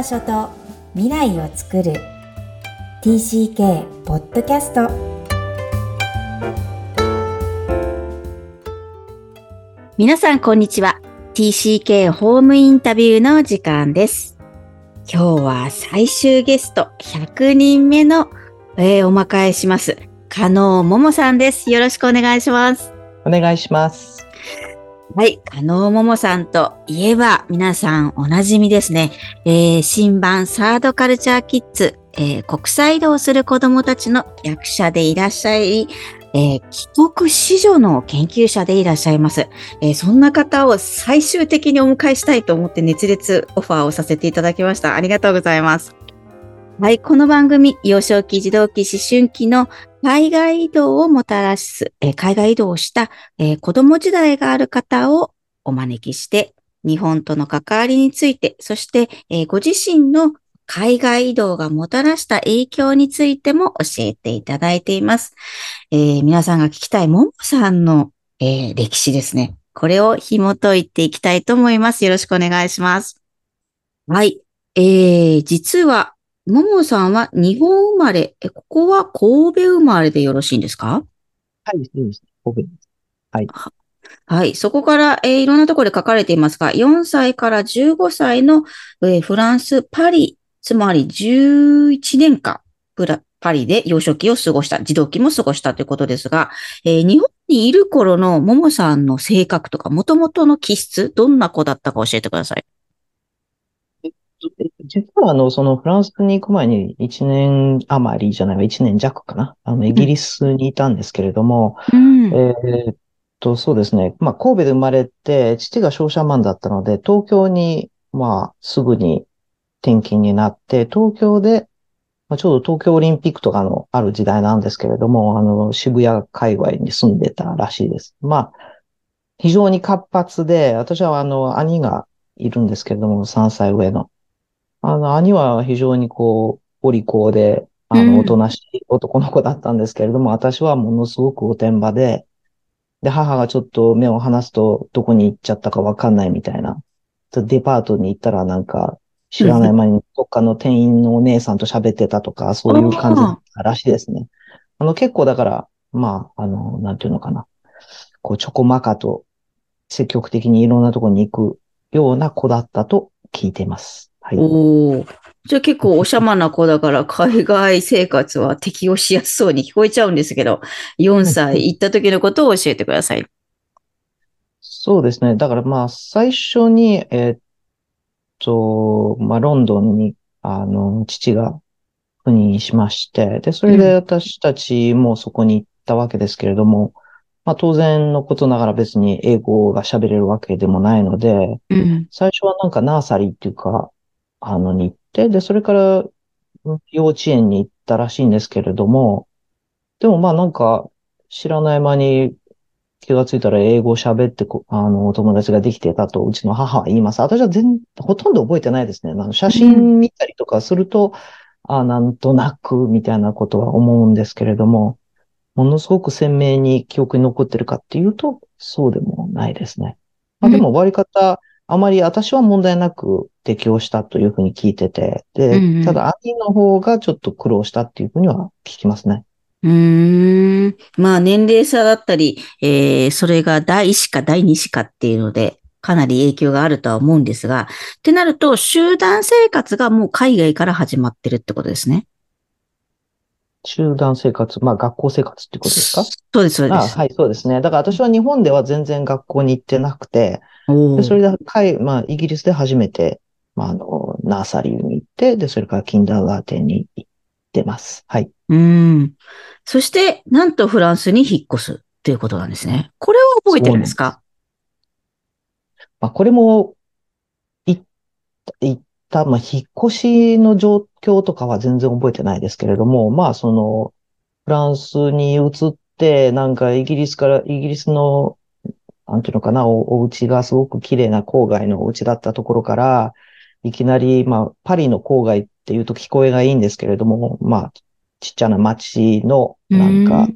場所と未来を作る。TCK ポッドキャスト皆さんこんにちは。TCK ホームインタビューの時間です。今日は最終ゲスト100人目の、えー、お迎えします。加納桃さんです。よろしくお願いします。お願いします。はい。加納桃さんといえば、皆さんおなじみですね。えー、新版サードカルチャーキッズ、えー、国際移動する子供たちの役者でいらっしゃい、えー、帰国子女の研究者でいらっしゃいます、えー、そんな方を最終的にお迎えしたいと思って熱烈オファーをさせていただきました。ありがとうございます。はい、この番組、幼少期、児童期、思春期の海外移動をもたらす、えー、海外移動をした、えー、子供時代がある方をお招きして、日本との関わりについて、そして、えー、ご自身の海外移動がもたらした影響についても教えていただいています。えー、皆さんが聞きたいももさんの、えー、歴史ですね。これを紐解いていきたいと思います。よろしくお願いします。はい。えー、実はももさんは日本生まれ、え、ここは神戸生まれでよろしいんですか？はい、そうです。神戸です。はい。はい。そこから、えー、いろんなところで書かれていますが、4歳から15歳の、えー、フランス、パリ、つまり11年間、パリで幼少期を過ごした、児童期も過ごしたということですが、えー、日本にいる頃のももさんの性格とか、もともとの気質、どんな子だったか教えてください。実はあの、そのフランスに行く前に1年余りじゃないわ、1年弱かな。あの、イギリスにいたんですけれども、うん、えー、っと、そうですね。まあ、神戸で生まれて、父が商社マンだったので、東京に、まあ、すぐに転勤になって、東京で、まあ、ちょうど東京オリンピックとかのある時代なんですけれども、あの、渋谷界隈に住んでたらしいです。まあ、非常に活発で、私はあの、兄がいるんですけれども、3歳上の。あの、兄は非常にこう、お利口で、あの、おとなしい男の子だったんですけれども、うん、私はものすごくおてんばで、で、母がちょっと目を離すとどこに行っちゃったかわかんないみたいな。デパートに行ったらなんか、知らない間にどっかの店員のお姉さんと喋ってたとか、そういう感じらしいですね。あの、結構だから、まあ、あの、なんていうのかな。こう、チョコマカと積極的にいろんなところに行くような子だったと聞いています。はい。おじゃあ結構おしゃまな子だから 海外生活は適応しやすそうに聞こえちゃうんですけど、4歳行った時のことを教えてください。そうですね。だからまあ最初に、えー、っと、まあロンドンに、あの、父が赴任しまして、で、それで私たちもそこに行ったわけですけれども、まあ当然のことながら別に英語が喋れるわけでもないので、うん、最初はなんかナーサリーっていうか、あの、に行って、で、それから幼稚園に行ったらしいんですけれども、でもまあなんか知らない間に気がついたら英語喋ってあの、お友達ができてたと、うちの母は言います。私は全、ほとんど覚えてないですね。あの写真見たりとかすると、うん、あなんとなく、みたいなことは思うんですけれども、ものすごく鮮明に記憶に残ってるかっていうと、そうでもないですね。まあ、でも終わり方、あまり私は問題なく適応したというふうに聞いてて、で、うんうん、ただ兄の方がちょっと苦労したっていうふうには聞きますね。うん。まあ年齢差だったり、えー、それが第一子か第二子かっていうので、かなり影響があるとは思うんですが、ってなると、集団生活がもう海外から始まってるってことですね。集団生活、まあ学校生活ってことですか？そうです、そうです。はい、そうですね。だから私は日本では全然学校に行ってなくて、でそれで、まあ、イギリスで初めて、まあ、あの、ナーサリーに行って、で、それからキンダーガーテンに行ってます。はい。うん。そして、なんとフランスに引っ越すっていうことなんですね。これは覚えてるんですか？まあ、これも、行った、行った、まあ、引っ越しの状況とかは全然覚えてないですけれども、まあ、その、フランスに移って、なんかイギリスから、イギリスのなんていうのかな、お、お家がすごく綺麗な郊外のお家だったところから、いきなり、まあ、パリの郊外っていうと聞こえがいいんですけれども、まあ、ちっちゃな街の、なんか、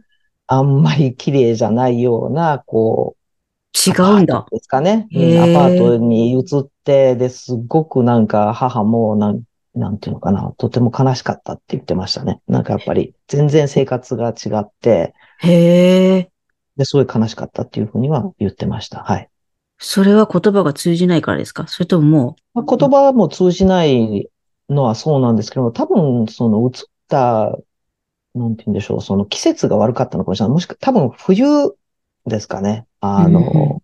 あんまり綺麗じゃないような、こう、違うんですかね。アパートに移って、で、すごくなんか母もなんなんていうのかな、とても悲しかったって言ってましたね。なんかやっぱり全然生活が違って、へえ。で、すごい悲しかったっていうふうには言ってました。はい。それは言葉が通じないからですか？それとももまあ、言葉も通じないのはそうなんですけども、多分、その映った、なんて言うんでしょう、その季節が悪かったのかもしれない。もしくは多分冬ですかね。あの、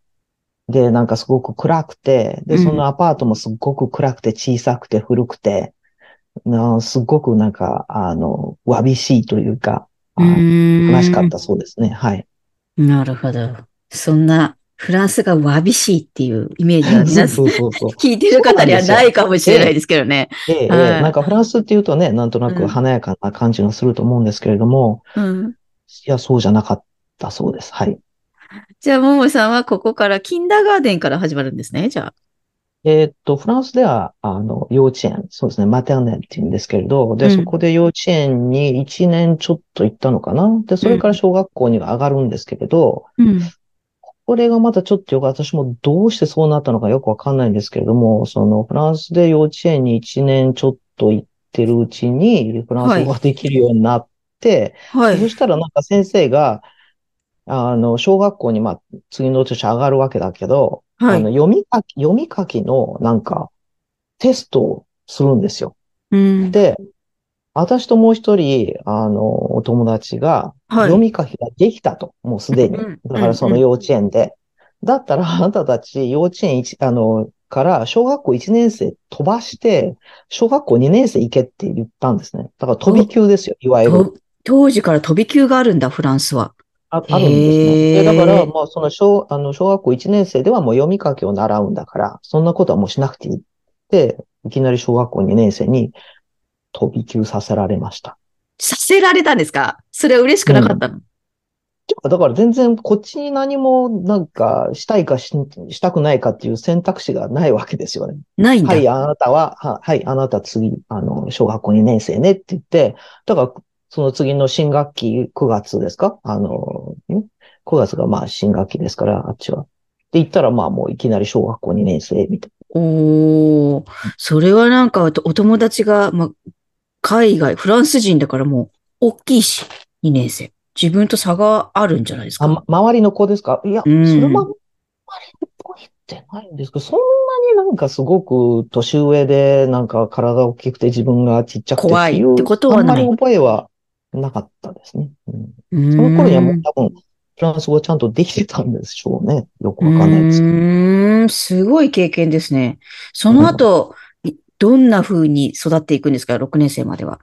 で、なんかすごく暗くて、で、うんそのアパートもすっごく暗くて小さくて古くて、なすっごくなんか、あの、わびしいというか、悲しかったそうですね。はい。なるほど。そんな、フランスがわびしいっていうイメージは皆さん そうそうそう。聞いてる方にはないかもしれないですけどね。えええはいえなんかフランスっていうとね、なんとなく華やかな感じがすると思うんですけれども、うん。いや、そうじゃなかったそうです。はい。じゃあ、ももさんはここから、キンダーガーデンから始まるんですね、じゃあ。えーっと、フランスでは、あの、幼稚園、そうですね、マテルネって言うんですけれど、で、うん。そこで幼稚園に1年ちょっと行ったのかな？で、それから小学校には上がるんですけれど、うん。これがまたちょっとよく、私もどうしてそうなったのかよくわかんないんですけれども、その、フランスで幼稚園に1年ちょっと行ってるうちに、フランス語ができるようになって、はい。そしたらなんか先生が、あの、小学校にまあ、次の年上がるわけだけど、はいあの、。読み書き、読み書きのなんか、テストをするんですよ。うん。で、私ともう一人、あの、お友達が、はい読み書きができたと、もうすでに。うんだからその幼稚園で。だったら、あなたたち幼稚園一、あの、から小学校1年生飛ばして、小学校2年生行けって言ったんですね。だから飛び級ですよ、いわゆる。と当時から飛び級があるんだ、フランスは。ああるんですね。だから、まあ、その小、あの、小学校1年生ではもう読み書きを習うんだから、そんなことはもうしなくていいって、いきなり小学校2年生に飛び級させられました。させられたんですか？それは嬉しくなかったの、だから全然こっちに何もなんかしたいかししたくないかっていう選択肢がないわけですよね。ないんだ。はい、あなたは、ははい、あなた次、あの、小学校2年生ねって言って、だから、その次の新学期9月ですか？あの、ん ?9 月がまあ新学期ですから、あっちは。で、言ったらまあもういきなり小学校2年生みたいおー、それはなんかおお友達が、ま、海外、フランス人だからもう、大きいし、2年生。自分と差があるんじゃないですか？な。あ、ま、周りの子ですか？いや、そうんれもあんまりっぽいってないんですけど、そんなになんかすごく年上で、なんか体大きくて自分がちっちゃくて怖いってことはないあんまり覚えはなかったですね。うんその頃にはもう多分、フランス語ちゃんとできてたんでしょうね。よくわかんないですけど。うーん、すごい経験ですね。その後、いどんな風に育っていくんですか ?6 年生までは。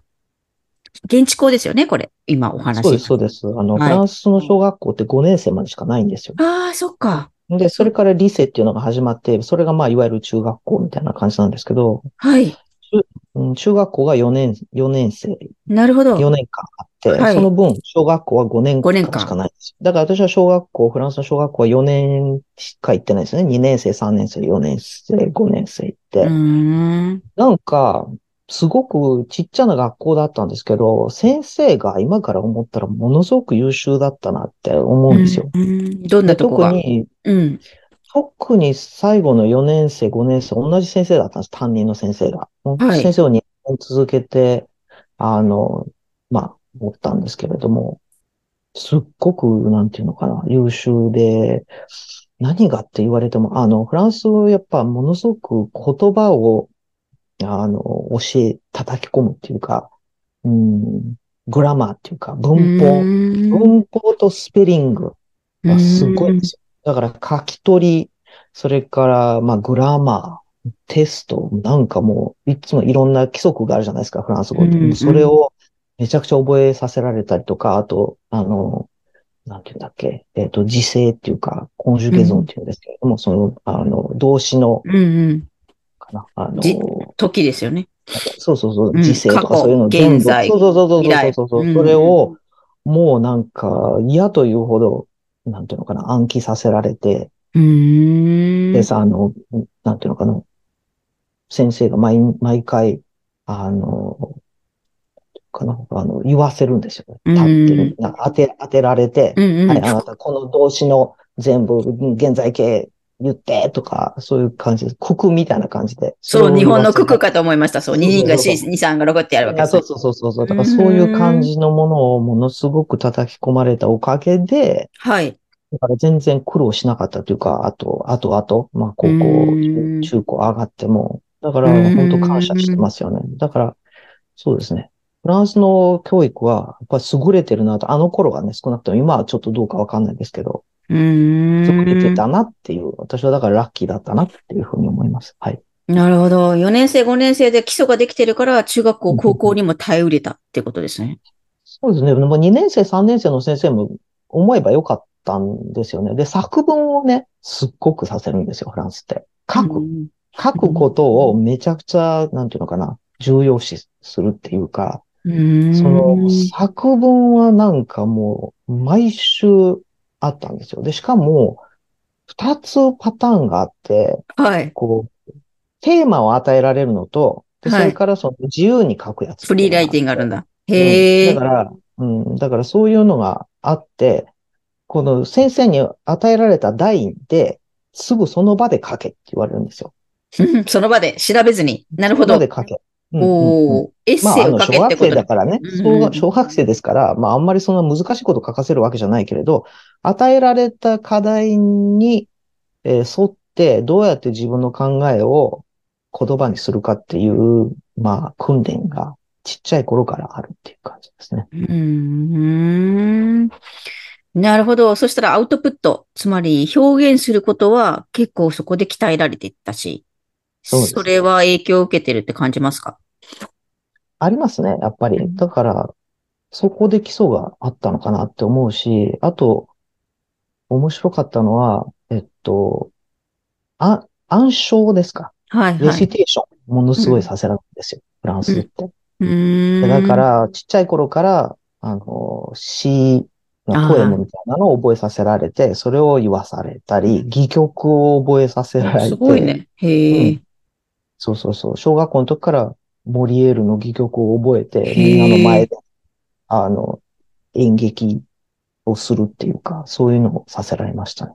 現地校ですよねこれ。今お話そうです、そうです。あの、はいフランスの小学校って5年生までしかないんですよ。ああ、そっか。で、それからリセっていうのが始まって、それがまあ、いわゆる中学校みたいな感じなんですけど、はい。うん中学校が4年、4年生、なるほど。4年間あって、はいその分、小学校は5年5年間間しかないんですよ。だから私は小学校、フランスの小学校は4年しか行ってないですね。2年生、3年生、4年生、5年生行って。ん。なんか、すごくちっちゃな学校だったんですけど、先生が今から思ったらものすごく優秀だったなって思うんですよ。うんうんどんなでとこが？特に、うん。特に最後の4年生、5年生、同じ先生だったんです。担任の先生が。はい先生を2年続けて、あの、まあ、持ったんですけれども、すっごく、なんていうのかな、優秀で、何がって言われても、あの、フランスはやっぱものすごく言葉を、あの、教え、叩き込むっていうか、うん、グラマーっていうか、文法。うん文法とスペリングがすごいんですよ。だから書き取り、それから、まあ、グラマー、テスト、なんかもう、いつもいろんな規則があるじゃないですか、フランス語って。うんうん。それをめちゃくちゃ覚えさせられたりとか、あと、あの、なんていうんだっけ、えっ、と、時制っていうか、コンジュゲゾンっていうんですけれども、その、あの、動詞の、うんうん。かな、あの、じ時ですよね。そうそうそうう、ん。時制とかそういうの現在そうそうそうそうそうそう、うん。それを、もうなんか嫌というほど、なんていうのかな、暗記させられて。でさ、あの、なんていうのかな、先生が毎、毎回、あの、かな、あの、言わせるんですよ。うん立ってる、当て、当てられて、うんうん。はい、あなたこの動詞の全部、現在形言ってとか、そういう感じで、ククみたいな感じで。そう、日本のククかと思いました。そう、2人が4、2、3が6ってやるわけです、そうそうそうそう。だからそういう感じのものをものすごく叩き込まれたおかげで、はい。だから全然苦労しなかったというか、あと、あとあと、まあ高校、中高上がっても、だから本当感謝してますよね。だから、そうですね。フランスの教育は、やっぱり優れてるなと、あの頃はね、少なくとも今はちょっとどうかわかんないですけど、優れてたなっていう、私はだからラッキーだったなっていうふうに思います。はい。なるほど。4年生、5年生で基礎ができてるから、中学校、高校にも耐えうれたっていうことですね。そうですね。もう2年生、3年生の先生も思えばよかったんですよね。で、作文をね、すっごくさせるんですよ、フランスって。書く。書くことをめちゃくちゃ、なんていうのかな、重要視するっていうか、その作文はなんかもう毎週あったんですよ。で、しかも、二つパターンがあって、はい。こう、テーマを与えられるのと、でそれからその自由に書くやつ、フリーライティングがあるんだ。へえ、うん。だから、うん、だからそういうのがあって、この先生に与えられた題で、すぐその場で書けって言われるんですよ。その場で調べずに。なるほど。その場で書け。うんうんうん、おエッセイを書けってこと、まあ、小学生だからね、小学生ですから、まああんまりそんな難しいこと書かせるわけじゃないけれど、与えられた課題に、えー、沿ってどうやって自分の考えを言葉にするかっていう、まあ訓練がちっちゃい頃からあるっていう感じですね。うん。なるほど。そしたらアウトプット、つまり表現することは結構そこで鍛えられていったし、そそれは影響を受けてるって感じますか？ありますね、やっぱり。だから、そこで基礎があったのかなって思うし、あと、面白かったのは、えっと、あ、暗唱ですか？はい、はい。レシテーション、ものすごいさせられるんですよ、うん、フランスって。うんだから、ちっちゃい頃から、あの、詩のポエムみたいなのを覚えさせられて、それを言わされたり、戯曲を覚えさせられて。すごいね。へえ、うん、そうそうそう。小学校の時からモリエールの戯曲を覚えて、みんなの前で、あの、演劇をするっていうか、そういうのをさせられましたね。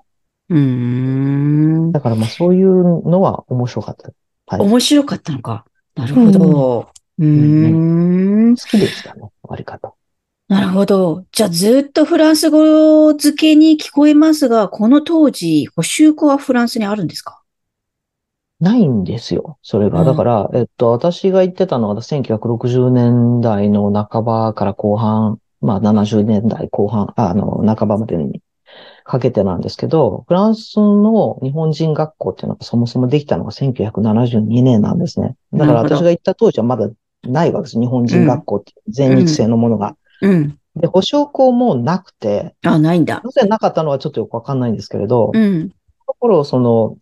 うん。だからまあそういうのは面白かった。はい、面白かったのか。なるほど。うん,うん。好きでしたね、割り方。なるほど。じゃあずっとフランス語付けに聞こえますが、この当時、補修校はフランスにあるんですか？ないんですよ、それが。だから、うん、えっと、私が言ってたのは1960年代の半ばから後半、まあ70年代後半、あの、半ばまでにかけてなんですけど、フランスの日本人学校っていうのがそもそもできたのが1972年なんですね。だから私が言った当時はまだないわけです。日本人学校って全日制のものが。うん。で、保証校もなくて。あ、ないんだ。なぜなかったのはちょっとよくわかんないんですけれど。うん。ところ、その、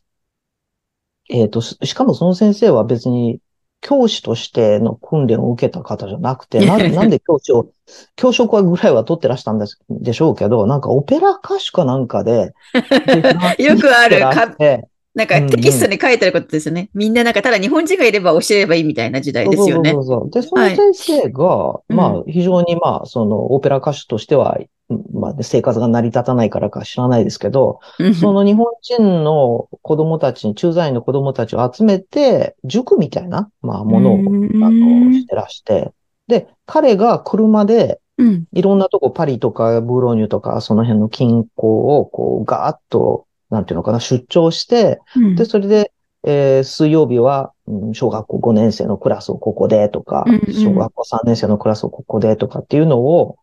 えっ、ー、と、しかもその先生は別に教師としての訓練を受けた方じゃなくて、ななんで教師を、教職はぐらいは取ってらしたんですでしょうけど、なんかオペラ歌手かなんかで、よくある。なんかテキストに書いてあることですよね。うんうん、みんななんかただ日本人がいれば教えればいいみたいな時代ですよね。そうそうで、その先生が、はい、まあ非常にまあそのオペラ歌手としては、まあ生活が成り立たないからか知らないですけど、その日本人の子供たちに、駐在員の子供たちを集めて、塾みたいな、まあものを、あの、してらして、で、彼が車で、いろんなとこ、パリとかブーローニュとか、その辺の近郊を、こう、ガーッと、なんていうのかな、出張して、うん、で、それで、えー、水曜日は、うん、小学校5年生のクラスをここでとか、うんうん、小学校3年生のクラスをここでとかっていうのを、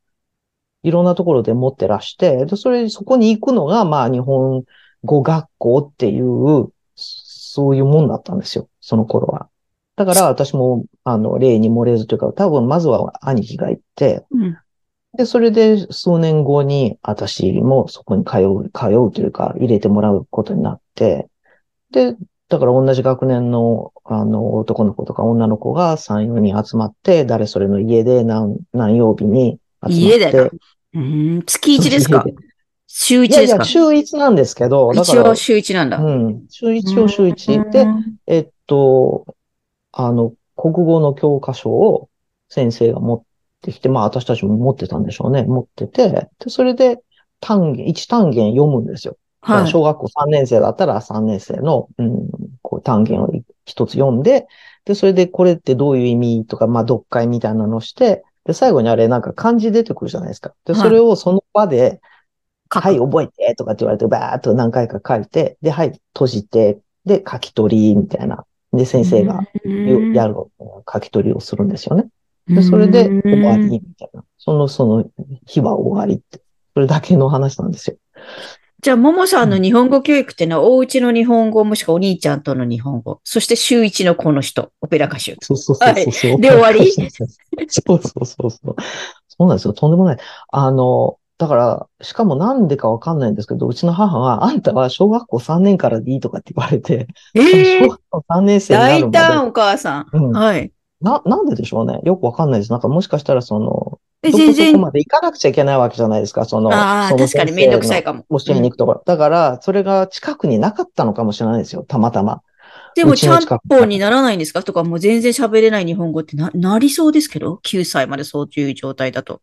いろんなところで持ってらして、で、それ、そこに行くのが、まあ、日本語学校っていう、そういうもんだったんですよ、その頃は。だから、私も、あの、例に漏れずというか、多分、まずは兄貴が行って、うんで、それで数年後に私もそこに通う、通うというか入れてもらうことになって、で、だから同じ学年のあの男の子とか女の子が3、4人集まって、誰それの家で何、何曜日に集まって。家でなうん月1ですか？週1ですか？いやいや、週1なんですけど、一応週1なんだ。うん。週1を週1で、えっと、あの、国語の教科書を先生が持って、ってきて、まあ私たちも持ってたんでしょうね。持ってて、で、それで単元、一単元読むんですよ。はい。小学校3年生だったら3年生の、うん、こう単元を一つ読んで、で、それでこれってどういう意味とか、まあ、読解みたいなのをして、で、最後にあれなんか漢字出てくるじゃないですか。で、はいそれをその場で、はい、覚えてとかって言われて、バーっと何回か書いて、で、はい、閉じて、で、書き取りみたいな。で、先生がうんやる、書き取りをするんですよね。で、それで終わりみたいな。その、その日は終わりって。それだけの話なんですよ。じゃあ、ももさんの日本語教育っていうのは、お家の日本語、もしくはお兄ちゃんとの日本語、そして週一のこの人、オペラ歌手。そうそうそうそうそう。で終わり？そうそうそうそう。そうなんですよ。とんでもない。あの、だから、しかもなんでかわかんないんですけど、うちの母は、あんたは小学校3年からでいいとかって言われて、ええ小学校3年生になるまで大胆お母さん。うんはい。な、なんででしょうね。よくわかんないです。なんかもしかしたらその、えどこそこ全然、まで行かなくちゃいけないわけじゃないですか。その、ああ、確かにめんどくさいかも。教えに行くところ。だから、それが近くになかったのかもしれないですよ。たまたま。でも、うちゃんぽんにならないんですか？とか、もう全然喋れない日本語ってな、なりそうですけど ?9 歳までそういう状態だと。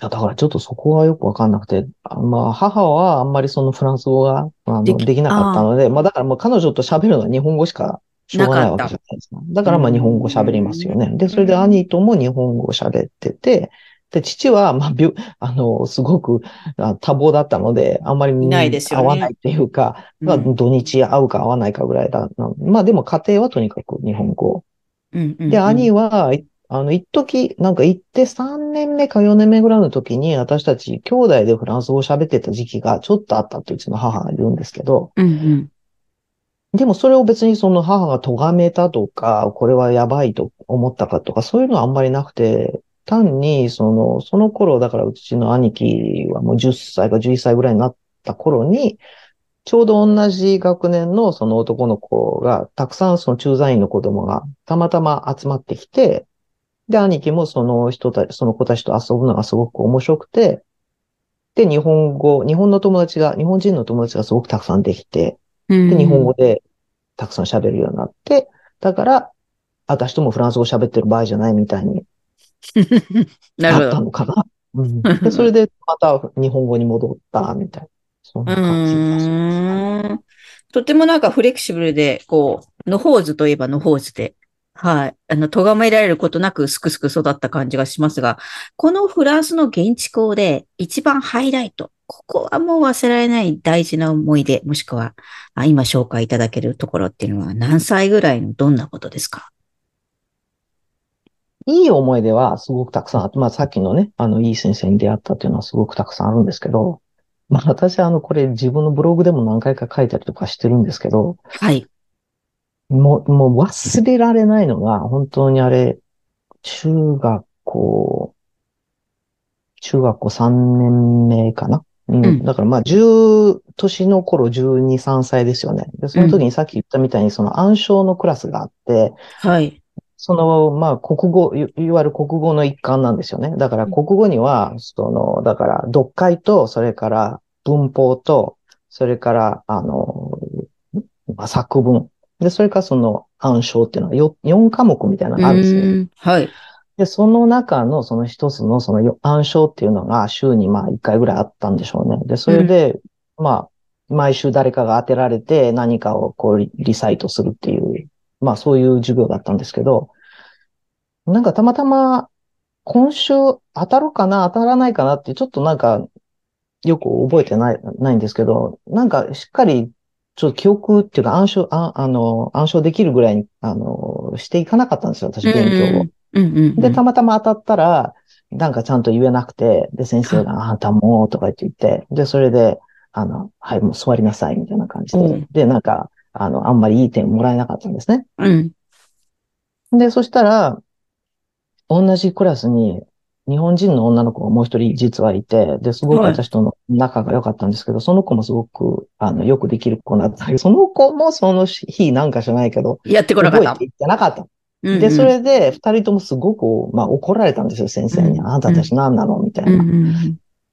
いや、だからちょっとそこはよくわかんなくて、あまあ、母はあんまりそのフランス語が、あの、できできなかったので、まあ、だからもう彼女と喋るのは日本語しかしょうがないわけじゃないですか。だからまあ、日本語喋りますよね。で、それで兄とも日本語喋ってて、で、父は、まあ、びゅ、あの、すごくあ多忙だったので、あんまりいないですよね会わないっていうか、うんまあ、土日会うか会わないかぐらいだ。なまあ、でも家庭はとにかく日本語。うんうんうんで、兄は、いあの、一時、なんか行って3年目か4年目ぐらいの時に、私たち兄弟でフランス語を喋ってた時期がちょっとあったってうちの母が言うんですけど、うんうん。でもそれを別にその母が咎めたとか、これはやばいと思ったかとか、そういうのはあんまりなくて、単に、その、その頃、だからうちの兄貴はもう10歳か11歳ぐらいになった頃に、ちょうど同じ学年のその男の子が、たくさんその駐在員の子供がたまたま集まってきて、で、兄貴もその人たち、その子たちと遊ぶのがすごく面白くて、で、日本語、日本の友達が、日本人の友達がすごくたくさんできて、で、日本語でたくさん喋るようになって、だから、私ともフランス語喋ってる場合じゃないみたいに なったのかな。うん、で、それでまた日本語に戻ったみたいな。そんうな感じです。ーん。とてもなんかフレキシブルで、こう、のほうずといえばのほうずで、はい。あの、咎められることなくすくすく育った感じがしますが、このフランスの現地校で一番ハイライト、ここはもう忘れられない大事な思い出、もしくは、あ今紹介いただけるところっていうのは何歳ぐらいのどんなことですか？いい思い出はすごくたくさんあって、まあさっきのね、あの、いい先生に出会ったっていうのはすごくたくさんあるんですけど、まあ私はあの、これ自分のブログでも何回か書いたりとかしてるんですけど、はい。もう、もう忘れられないのが、本当にあれ、中学校、中学校3年目かな？うん。うんだからまあ、10、年の頃12、3歳ですよね。で、その時にさっき言ったみたいに、その暗唱のクラスがあって、はい。その、まあ、国語、いいわゆる国語の一環なんですよね。だから国語には、その、だから読解と、それから文法と、それから、あの、まあ、作文。で、それからその暗唱っていうのは 4, 4科目みたいなのがあるんですよ。うーんはい。で、その中のその一つのそのよ暗唱っていうのが週にまあ1回ぐらいあったんでしょうね。で、それで、まあ、毎週誰かが当てられて何かをこうリリサイトするっていう、まあそういう授業だったんですけど、なんかたまたま今週当たるかな当たらないかなってちょっとなんかよく覚えてない、ないんですけど、なんかしっかりちょっと記憶っていうか暗唱、ああの、暗唱できるぐらいに、あの、していかなかったんですよ、私勉強を。うんうんうん。で、たまたま当たったら、なんかちゃんと言えなくて、で、先生が、あんたもう、とか言って言って、で、それで、あの、はい、もう座りなさい、みたいな感じうんで。で、なんか、あの、あんまりいい点もらえなかったんですね。うん。で、そしたら、同じクラスに、日本人の女の子がもう一人実はいて、で、すごくはい私との仲が良かったんですけど、その子もすごく、あの、よくできる子だった。その子もその日なんかじゃないけど、やってこなかった覚えて。いってなかった。うんうんで、そ、れで、二人ともすごく、まあ、怒られたんですよ、先生に。うんあなたたち何なのみたいうんう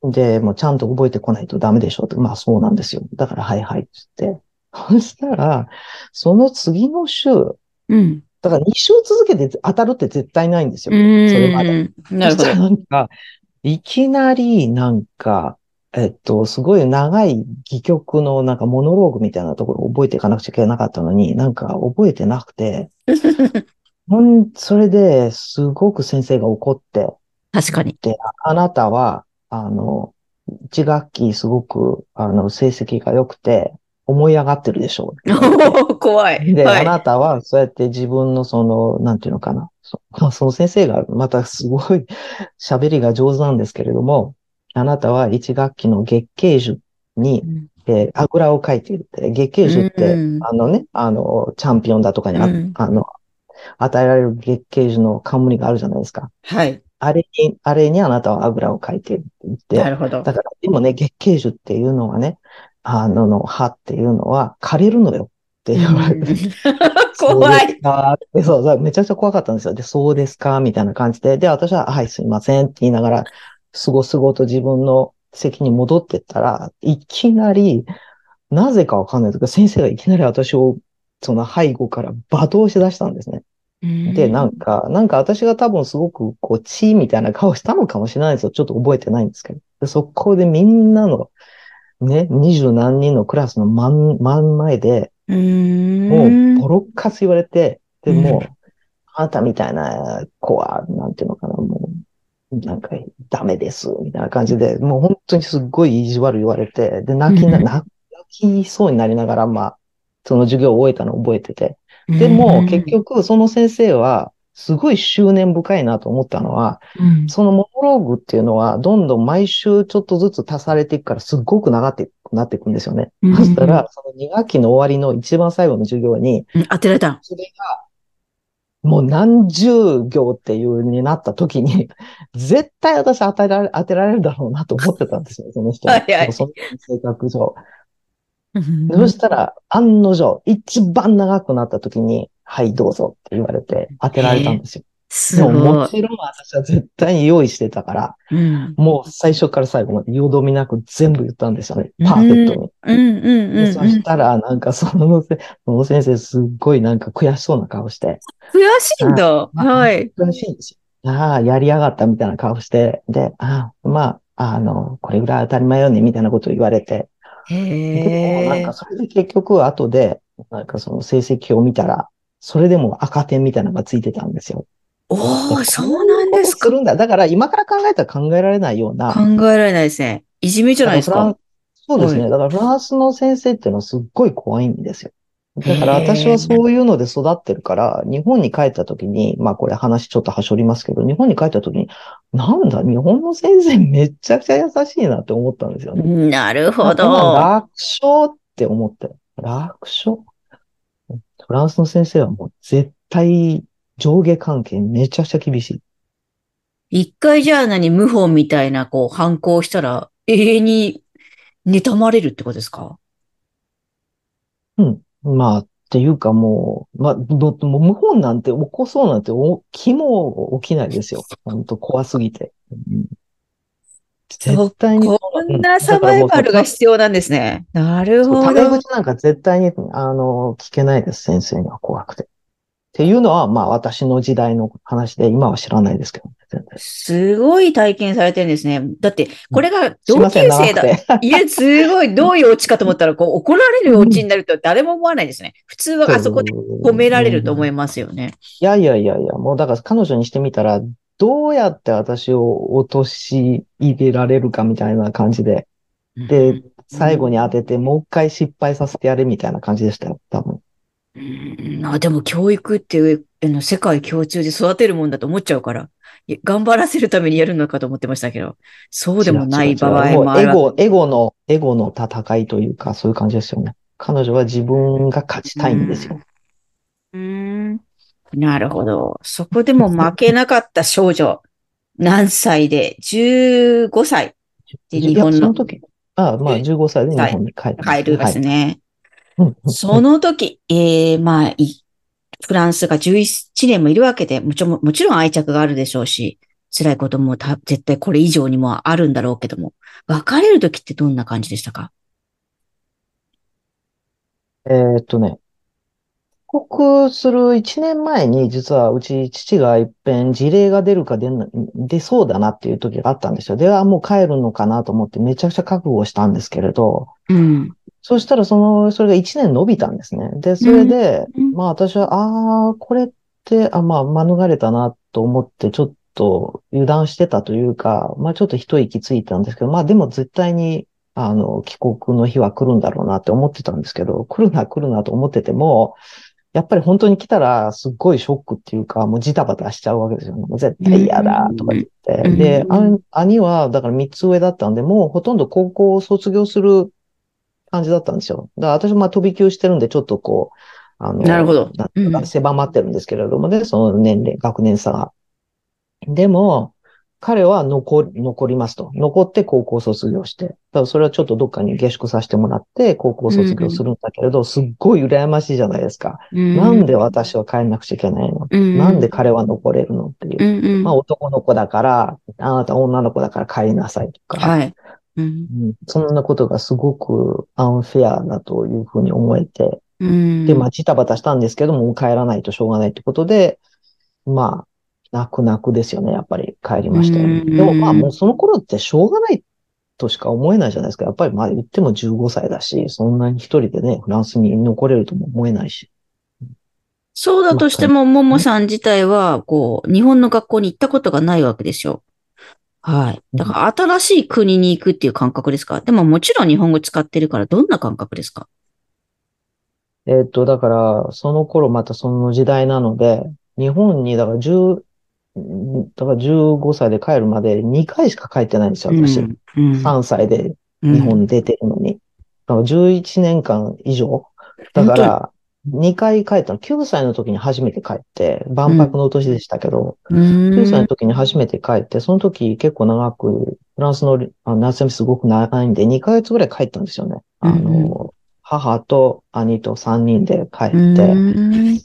な。んで、もうちゃんと覚えてこないとダメでしょって。まあ、そうなんですよ。だから、はいはい、つって。そしたら、その次の週、うん。だから2週続けて当たるって絶対ないんですよ。うん。それまで。なるほど。なんか、いきなり、なんか、えっと、すごい長い戯曲のなんかモノローグみたいなところを覚えていかなくちゃいけなかったのに、なんか覚えてなくて、ほん、それですごく先生が怒って、確かに。で、あなたは、あの、一学期すごく、あの、成績が良くて、思い上がってるでしょう。怖い。で、はい、あなたはそうやって自分のその、なんていうのかな。そ その先生がまたすごい喋りが上手なんですけれども、あなたは一学期の月経樹に、うん、えー、あぐらをかいているって、月経樹って、うん、あのね、あの、チャンピオンだとかにあうん、あの、与えられる月経樹の冠があるじゃないですか。はい。あれに、あれにあなたはあぐらをかいていて言って。なるほど。だから、でもね、月経樹っていうのはね、あの、の歯っていうのは枯れるのよって言われて。怖い。そうそう、めちゃくちゃ怖かったんですよ。で、そうですか？みたいな感じで。で、私は、はい、すいませんって言いながら、すごすごと自分の席に戻ってったら、いきなり、なぜかわかんないですけど、先生がいきなり私を、その背後から罵倒し出したんですね。で、なんか、なんか私が多分すごく、こう、チーみたいな顔したのかもしれないですよ。ちょっと覚えてないんですけど。でそこでみんなの、ね、二十何人のクラスの真ん、真ん前で、もう、ボロッカス言われて、で、もう、あなたみたいな子は、なんていうのかな、もう、なんか、ダメです、みたいな感じで、もう本当にすっごい意地悪言われて、で、泣きな、泣きそうになりながら、まあ、その授業を終えたのを覚えてて。でも、結局、その先生は、すごい執念深いなと思ったのは、うん、そのモノローグっていうのは、どんどん毎週ちょっとずつ足されていくから、すっごく長ってなっていくんですよね。うん、そしたら、その2学期の終わりの一番最後の授業に、うん、当てられた。それが、もう何十行っていうになった時に、絶対私当てられ当てられるだろうなと思ってたんですよ、その人は。はいはい、その性格上。そしたら、案の定、一番長くなった時に、はい、どうぞって言われて当てられたんですよ。すごい。もちろん私は絶対に用意してたから、うん、もう最初から最後までよどみなく全部言ったんですよね。パーフェクトに。うんうんうん、そしたら、なんかその、その先生すっごいなんか悔しそうな顔して。悔しいんだ。はい。悔しいんですよ。ああ、やりやがったみたいな顔して、で、ああ、まあ、あの、これぐらい当たり前よね、みたいなことを言われて。へえ。なんかそれで結局後で、なんかその成績を見たら、それでも赤点みたいなのがついてたんですよ。おお、そうなんですか。するんだ。だから今から考えたら考えられないような。考えられないですね。いじめじゃないですか。そうですね。だからフランスの先生っていうのはすっごい怖いんですよ。だから私はそういうので育ってるから、日本に帰った時に、まあこれ話ちょっとはしょりますけど、日本に帰った時に、なんだ、日本の先生めちゃくちゃ優しいなって思ったんですよね。なるほど。楽勝って思って。楽勝？フランスの先生はもう絶対上下関係めちゃくちゃ厳しい。一回じゃあ何、謀反みたいなこう反抗したら永遠に妬まれるってことですか？うん。まあ、っていうかもう、まあ、ど、もう謀反なんて起こそうなんて気も起きないですよ。本当怖すぎて。うん絶対に。こんなサバイバルが必要なんですね。なるほど。タメ口なんか絶対に、あの、聞けないです、先生には怖くて。っていうのは、まあ私の時代の話で、今は知らないですけど、ね、すごい体験されてるんですね。だって、これが同級生だ。いや、すごい、どういうオチかと思ったら、こう、怒られるオチになると誰も思わないですね。普通はあそこで褒められると思いますよね。いやいやいやいや、もうだから彼女にしてみたら、どうやって私を落とし入れられるかみたいな感じで、で、最後に当てて、もう一回失敗させてやれみたいな感じでしたよ、多分。うんあでも教育っていうの世界共通で育てるもんだと思っちゃうから、頑張らせるためにやるのかと思ってましたけど、そうでもない場合もある。エゴ、エゴの、エゴの戦いというか、そういう感じですよね。彼女は自分が勝ちたいんですよ。うん。なるほど。そこでも負けなかった少女。何歳で ?15 歳で日本の。その時。ああ、まあ15歳で日本に帰る。帰るですね。はい、その時、えー、まあ、フランスが11年もいるわけで、もちろん、もちろん愛着があるでしょうし、辛いこともた絶対これ以上にもあるんだろうけども、別れる時ってどんな感じでしたか？えー、っとね、国する1年前に、実はうち父が一遍事例が出るか出な出そうだなっていう時があったんですよ。ではもう帰るのかなと思ってめちゃくちゃ覚悟したんですけれど、うん。そしたらその、それが1年伸びたんですね。で、それで、うんまあ私は、ああ、これって、あ、まあ免れたなと思って、ちょっと油断してたというか、まあちょっと一息ついたんですけど、まあでも絶対に、あの、帰国の日は来るんだろうなって思ってたんですけど、来るな来るなと思ってても、やっぱり本当に来たらすっごいショックっていうか、もうジタバタしちゃうわけですよね。もう絶対嫌だとか言って。うんで、兄はだから3つ上だったんで、もうほとんど高校を卒業する感じだったんですよ。だから私もまあ飛び級してるんで、ちょっとこう、あの、なるほど狭まってるんですけれどもね、その年齢、学年差が。でも、彼は残り、残りますと。残って高校卒業して。だからそれはちょっとどっかに下宿させてもらって、高校卒業するんだけれど、すっごい羨ましいじゃないですか。なんで私は帰んなくちゃいけないの、うんなんで彼は残れるのっていうう。んうん。まあ男の子だから、あなた女の子だから帰りなさいとか。はい。うん。うんそんなことがすごくアンフェアだというふうに思えて、うん。で、まあ、ジタバタしたんですけども、帰らないとしょうがないってことで、まあ、泣く泣くですよね、やっぱり帰りましたよね。うんでもまあ、もうその頃ってしょうがないとしか思えないじゃないですか。やっぱりまあ言っても15歳だし、そんなに一人でね、フランスに残れるとも思えないし。そうだとしても、ももさん自体は、こう、日本の学校に行ったことがないわけでしょ。はい。だから、新しい国に行くっていう感覚ですか？でも、もちろん日本語使ってるから、どんな感覚ですか？えっと、だから、その頃またその時代なので、日本に、だから10、だから15歳で帰るまで2回しか帰ってないんですよ、私。うんうん3歳でうん日本に出てるのに。だから11年間以上。だから、2回帰ったの。9歳の時に初めて帰って、万博の年でしたけど、うん9歳の時に初めて帰って、その時結構長く、フランスのあ夏休みすごく長いんで、2ヶ月ぐらい帰ったんですよね。あうんの、母と兄と3人で帰って、うんで、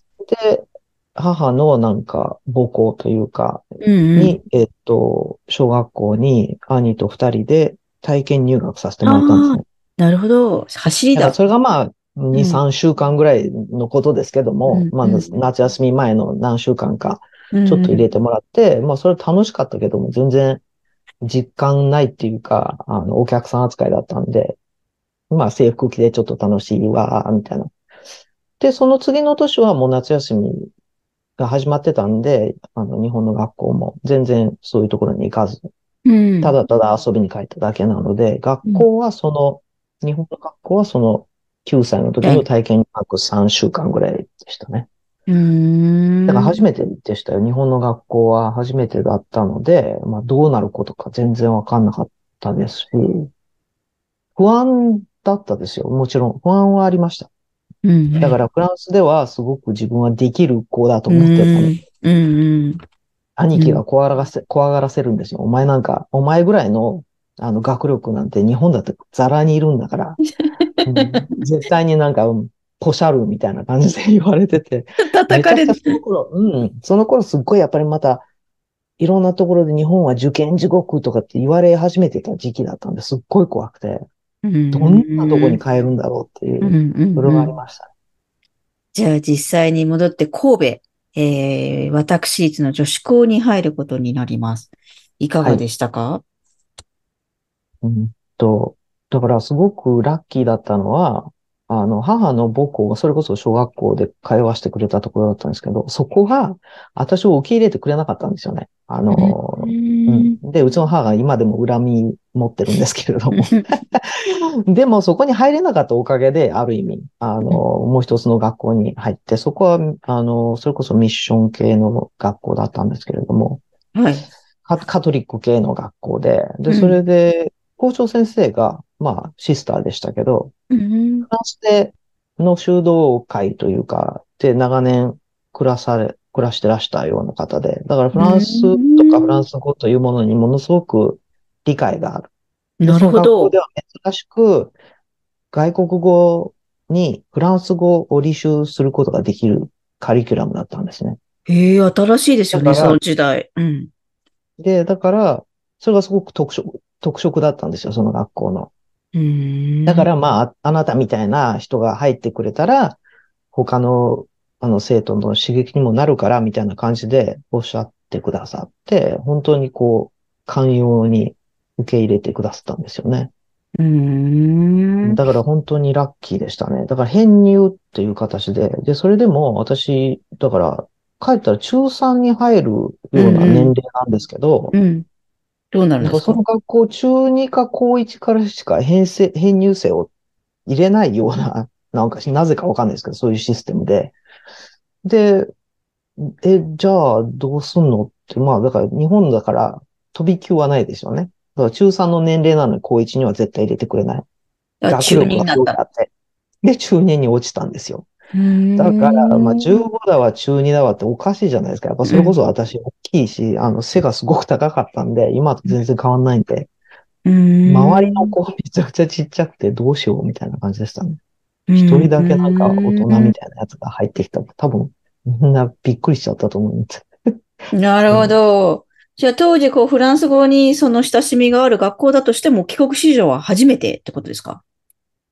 母のなんか母校というか、うんに、えっと、小学校に兄と二人で体験入学させてもらったんですね。なるほど。走りだ。だそれがまあ、2、ん3週間ぐらいのことですけども、まあ、夏休み前の何週間か、ちょっと入れてもらって、まあ、それ楽しかったけども、全然実感ないっていうか、あの、お客さん扱いだったんで、まあ、制服着てちょっと楽しいわ、みたいな。で、その次の年はもう夏休みが始まってたんで、あの、日本の学校も全然そういうところに行かず、うん。ただただ遊びに帰っただけなので、学校はその、日本の学校はその9歳の時の体験学3週間ぐらいでしたね。うん。だから初めてでしたよ。日本の学校は初めてだったので、まあどうなることか全然わかんなかったですし、不安だったですよ。もちろん不安はありました。うん、だからフランスではすごく自分はできる子だと思ってたのでうんうん。兄貴が怖がらせ、怖がらせるんですよ。お前なんか、お前ぐらいの、あの、学力なんて日本だってザラにいるんだから、うん絶対になんか、うんポシャルみたいな感じで言われてて、叩かれるめちゃく。ちゃその頃、うん、その頃すっごいやっぱりまた、いろんなところで日本は受験地獄とかって言われ始めてた時期だったんですっごい怖くて、どんなとこに帰るんだろうっていうそれがありました。じゃあ実際に戻って神戸、えー、私立の女子校に入ることになります。いかがでしたか、うんと、だからすごくラッキーだったのは、あの、母の母校がそれこそ小学校で通わせてくれたところだったんですけど、そこが私を受け入れてくれなかったんですよね。あの、ううんん、で、うちの母が今でも恨み持ってるんですけれども。でもそこに入れなかったおかげで、ある意味、あの、もう一つの学校に入って、そこは、あの、それこそミッション系の学校だったんですけれども、はい。カカトリック系の学校で、うんで、それで、校長先生が、まあ、シスターでしたけど、うんフランスでの修道会というか、で、長年暮らされ、暮らしてらしたような方で、だからフランスとかフランス語というものにものすごく理解がある。でなるほどで。は珍しく、外国語にフランス語を履修することができるカリキュラムだったんですね。へえ、新しいですよね、その時代。うん。で、だから、それがすごく特色、特色だったんですよ、その学校の。うんだからまあ、あなたみたいな人が入ってくれたら、他のあの、生徒の刺激にもなるから、みたいな感じでおっしゃってくださって、本当にこう、寛容に受け入れてくださったんですよね。うん。だから本当にラッキーでしたね。だから編入っていう形で、で、それでも私、だから、帰ったら中3に入るような年齢なんですけど、うん、うん、どうなるんですか？その学校中2か高1からしか編成、編入生を入れないような、なんかなぜかわかんないですけど、そういうシステムで。で、え、じゃあどうすんのって、まあだから日本だから飛び級はないですよね。だから中3の年齢なのに高1には絶対入れてくれない。中2になった。で、中2に落ちたんですよ。だから、まあ、15だわ、中2だわっておかしいじゃないですか。やっぱそれこそ私大きいし、あの、背がすごく高かったんで、今と全然変わんないんで、周りの子めちゃくちゃちっちゃくてどうしようみたいな感じでしたね。一人だけなんか大人みたいなやつが入ってきた。多分、みんなびっくりしちゃったと思うんです。なるほど。じゃあ当時こうフランス語にその親しみがある学校だとしても帰国子女は初めてってことですか？い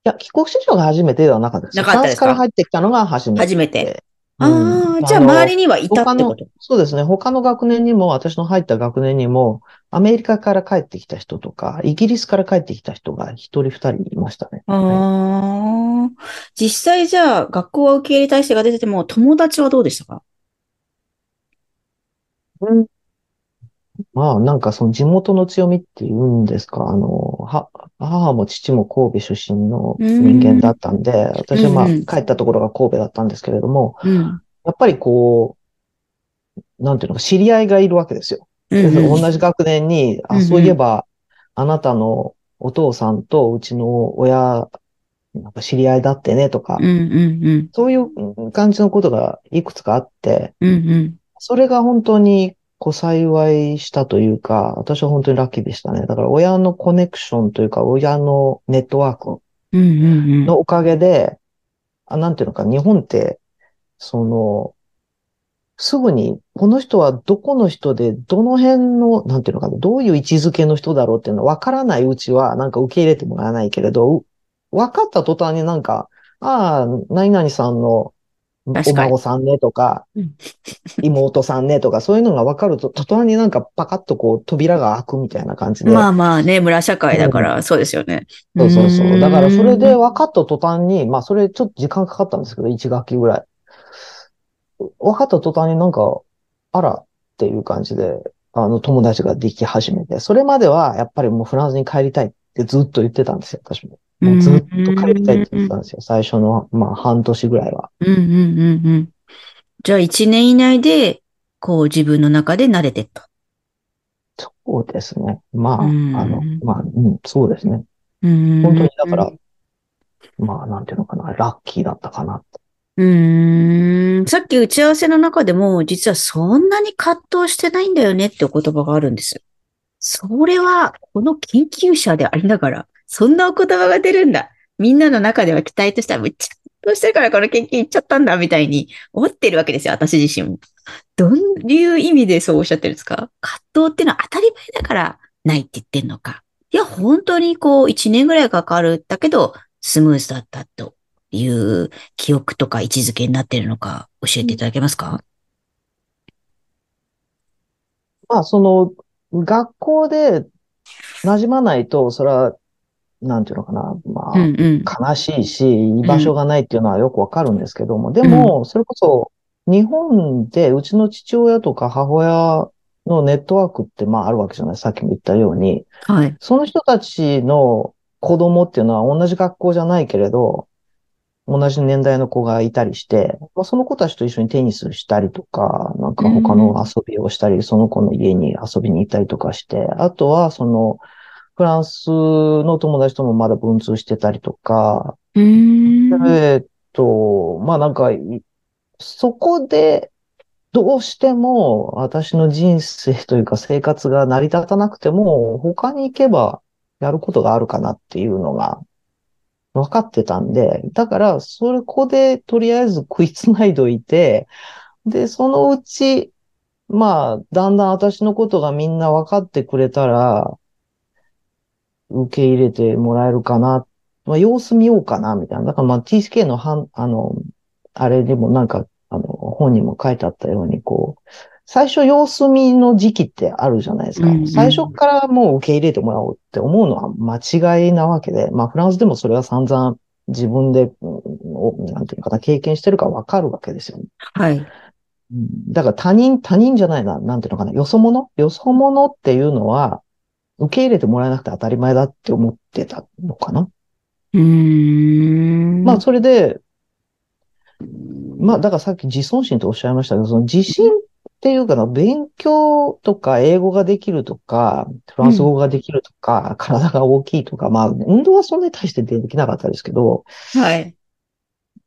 や、帰国子女が初めてではなかったです。なかったですか？フランスから入ってきたのが初めて。初めて。ああ、じゃあ周りにはいたってこと？そうですね。他の学年にも、私の入った学年にも、アメリカから帰ってきた人とか、イギリスから帰ってきた人が一人二人いましたね。ああ、はい、実際じゃあ、学校は受け入れ体制が出てても、友達はどうでしたか？うん。まあ、なんかその地元の強みっていうんですか、あの、は、母も父も神戸出身の人間だったんで、私はまあ、帰ったところが神戸だったんですけれども、うん、やっぱりこう、なんていうのか、知り合いがいるわけですよ。うん、同じ学年に、あ、そういえば、あなたのお父さんとうちの親、なんか知り合いだってねとか、そういう感じのことがいくつかあって、それが本当にこう幸いしたというか、私は本当にラッキーでしたね。だから親のコネクションというか、親のネットワークのおかげで、あなんていうのか、日本って、その、すぐに、この人はどこの人で、どの辺の、なんていうのかな、どういう位置づけの人だろうっていうのは分からないうちは、なんか受け入れてもらわないけれど、分かった途端になんか、ああ、何々さんのお孫さんねとか、妹さんねとか、そういうのが分かると、途端になんかパカッとこう扉が開くみたいな感じで。まあまあね、村社会だからそうですよね。うん、そうそうそう。だからそれで分かった途端に、まあそれちょっと時間かかったんですけど、1学期ぐらい。分かった途端になんか、あらっていう感じで、あの友達ができ始めて、それまではやっぱりもうフランスに帰りたいってずっと言ってたんですよ、私も。もうずっと帰りたいって言ってたんですよ。最初の、まあ、半年ぐらいは。うんうんうんうん。じゃあ、一年以内で、こう、自分の中で慣れてった。そうですね。まあ、あの、まあ、うん、そうですね。本当に、だから、まあ、なんていうのかな、ラッキーだったかなうん。さっき打ち合わせの中でも、実はそんなに葛藤してないんだよねってお言葉があるんです。それは、この研究者でありながら、そんなお言葉が出るんだ。みんなの中では期待としては、めっちゃどうしてるからこの研究行っちゃったんだ、みたいに思ってるわけですよ、私自身も。どういう意味でそうおっしゃってるんですか？葛藤っていうのは当たり前だからないって言ってんのか。いや、本当にこう、一年ぐらいかかるだけど、スムーズだったという記憶とか位置づけになってるのか、教えていただけますか、まあ、その、学校で馴染まないと、それはなんていうのかな、まあ、うんうん、悲しいし、居場所がないっていうのはよくわかるんですけども、うん、でも、それこそ、日本でうちの父親とか母親のネットワークってまああるわけじゃない。さっきも言ったように。はい。その人たちの子供っていうのは同じ学校じゃないけれど、同じ年代の子がいたりして、まあ、その子たちと一緒にテニスしたりとか、なんか他の遊びをしたり、うん、その子の家に遊びに行ったりとかして、あとはその、フランスの友達ともまだ文通してたりとか、えっと、まあなんか、そこでどうしても私の人生というか生活が成り立たなくても、他に行けばやることがあるかなっていうのが分かってたんで、だからそこでとりあえず食いつないどいて、で、そのうち、まあ、だんだん私のことがみんな分かってくれたら、受け入れてもらえるかな。まあ、様子見ようかな、みたいな。だからまあ TCK のはん、あの、あれでもなんか、あの、本にも書いてあったように、こう、最初様子見の時期ってあるじゃないですか。うんうん最初からもう受け入れてもらおうって思うのは間違いなわけで、まあフランスでもそれは散々自分で、うんなんていうのかな、経験してるからわかるわけですよね。はい。うんだから他人、他人じゃないな、なんていうのかな、よそ者？よそ者っていうのは、受け入れてもらえなくて当たり前だって思ってたのかな。うーん。まあ、それで、まあ、だからさっき自尊心とおっしゃいましたけど、その自信っていうかな、勉強とか英語ができるとか、フランス語ができるとか、体が大きいとか、まあ、運動はそんなに大してできなかったですけど、はい。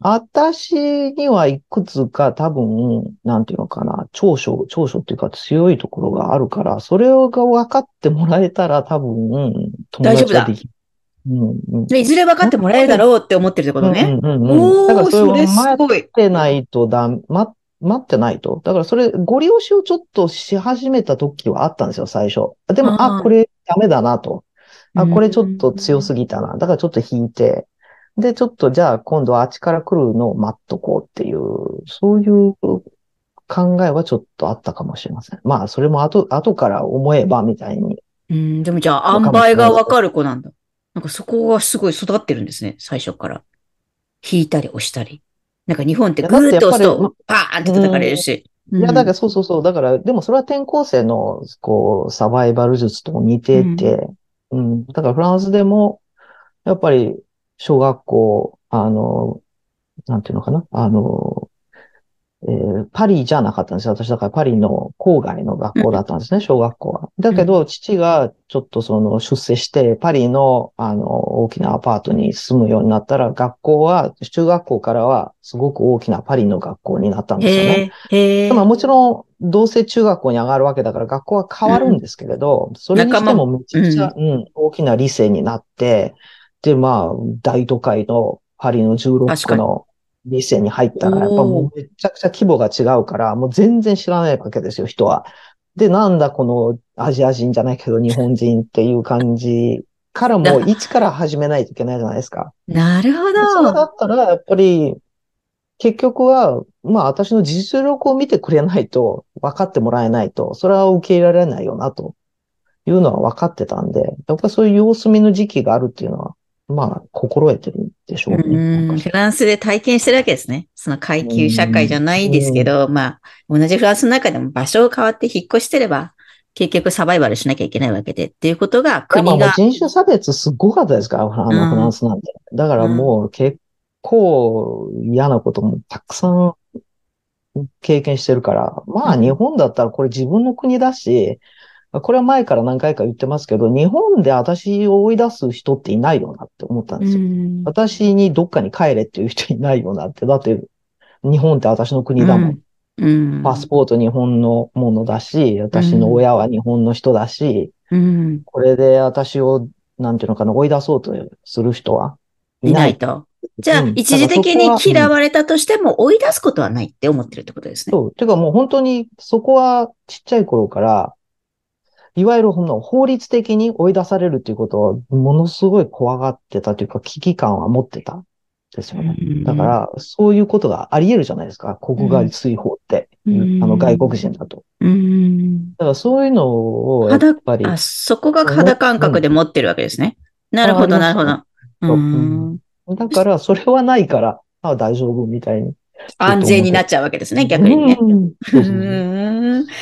私にはいくつか多分、なんていうのかな、長所、長所っていうか強いところがあるから、それが分かってもらえたら多分、友大丈夫だ達ができる。うんうんでいずれ分かってもらえるだろうって思ってるってことね。うんうんうん。だからおー、それす待ごいっ。てないとだ、待待ってないと。だからそれ、ご利用しをちょっとし始めた時はあったんですよ、最初。でも、あこれダメだなと。あ、これちょっと強すぎ。ぎたな。だからちょっと引いて。で、ちょっとじゃあ今度はあっちから来るのを待っとこうっていう、そういう考えはちょっとあったかもしれません。まあ、それも後、後から思えばみたいに。うん、でもじゃあ、塩梅が分かる子なんだ。なんかそこがすごい育ってるんですね、最初から。引いたり押したり。なんか日本ってグーッと押すと、パーンって叩かれるし。いや、だからそうそうそう。だから、でもそれは転校生の、こう、サバイバル術と似てて、うん、だからフランスでも、やっぱり、小学校、あの、なんていうのかな？あの、えーパリじゃなかったんですよ。私、だからパリの郊外の学校だったんですね、小学校は。だけど、父がちょっとその出世して、パリの、あの、大きなアパートに住むようになったら、学校は、中学校からは、すごく大きなパリの学校になったんですよね。まあもちろん、どうせ中学校に上がるわけだから学校は変わるんですけれど、それにしてもめちゃくちゃ、うん、大きな理性になって、で、まあ、大都会のパリの16確かに区の理性に入ったら、やっぱもうめちゃくちゃ規模が違うから、もう全然知らないわけですよ、人は。で、なんだこのアジア人じゃないけど 日本人っていう感じからもう一から始めないといけないじゃないですか。なるほでそれだど。ったら、やっぱり、結局は、まあ私の実力を見てくれないと、分かってもらえないと、それは受け入れられないよな、というのは分かってたんで、やっぱりそういう様子見の時期があるっていうのは、まあ、心得てるんでしょうね。フランスで体験してるわけですね。その階級社会じゃないですけど、まあ、同じフランスの中でも場所を変わって引っ越してれば、結局サバイバルしなきゃいけないわけで、っていうことがまあ国が、人種差別すごかったですから、あのうんフランスなんて。だからもう結構嫌なこともたくさん経験してるから、まあうん日本だったらこれ自分の国だし、これは前から何回か言ってますけど、日本で私を追い出す人っていないよなって思ったんですよ。うん私にどっかに帰れっていう人いないよなって。だって日本って私の国だもん。うん。パスポート日本のものだし、私の親は日本の人だし、うん。これで私を、なんていうのかな、追い出そうとする人はいいな。ないいと。じゃあ、うん一時的に嫌われたとしても追い出すことはないって思ってるってことですね。そう。てかもう本当に、そこはちっちゃい頃から、いわゆる法律的に追い出されるっていうことをものすごい怖がってたというか危機感は持ってたんですよね。だか、ら、そういうことがあり得るじゃないですか。国外追放って。うんあの外国人だと。うん。だからそういうのを、やっ肌ぱり、あ、そこが肌感覚で持ってるわけですね。なるほど、なるほど。ううんだから、それはないから、あ大丈夫みたいに。安全になっちゃうわけですね、逆にね。うん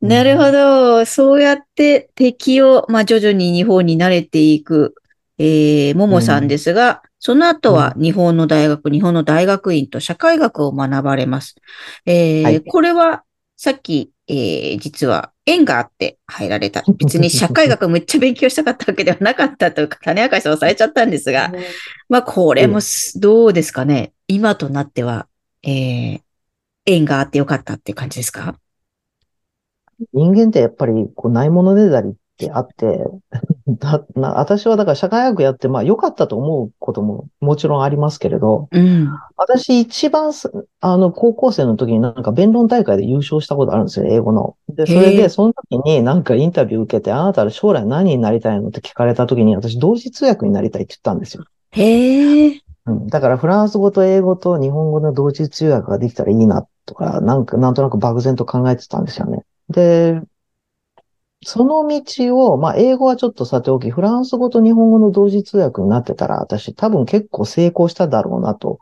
なるほど。そうやって敵を、まあ、徐々に日本に慣れていく、えー、ももさんですが、その後は日本の大学、日本の大学院と社会学を学ばれます。えーはいこれは、さっき、えー、実は縁があって入られた。別に社会学めっちゃ勉強したかったわけではなかったというか、種明かしをされちゃったんですが、まあ、これもす、どうですかね。今となっては、えー、縁があってよかったっていう感じですか？人間ってやっぱり、こう、ないものねだりってあって、だな私はだから社会学やって、まあ良かったと思うことももちろんありますけれど、うん。私一番す、あの、高校生の時になんか弁論大会で優勝したことあるんですよ、英語の。で、それで、その時になんかインタビュー受けて、あなたは将来何になりたいの？って聞かれた時に、私同時通訳になりたいって言ったんですよ。へえ。うん。だからフランス語と英語と日本語の同時通訳ができたらいいなとか、なんか、なんとなく漠然と考えてたんですよね。で、その道を、まあ、英語はちょっとさておき、フランス語と日本語の同時通訳になってたら、私多分結構成功しただろうなと、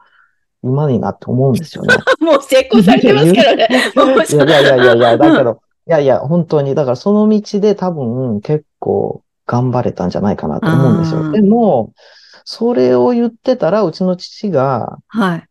今になって思うんですよね。もう成功されてますけどね。いやいやいやいやいや、だけど、いやいや、本当に、だからその道で多分結構頑張れたんじゃないかなと思うんですよ。でも、それを言ってたら、うちの父が、はい。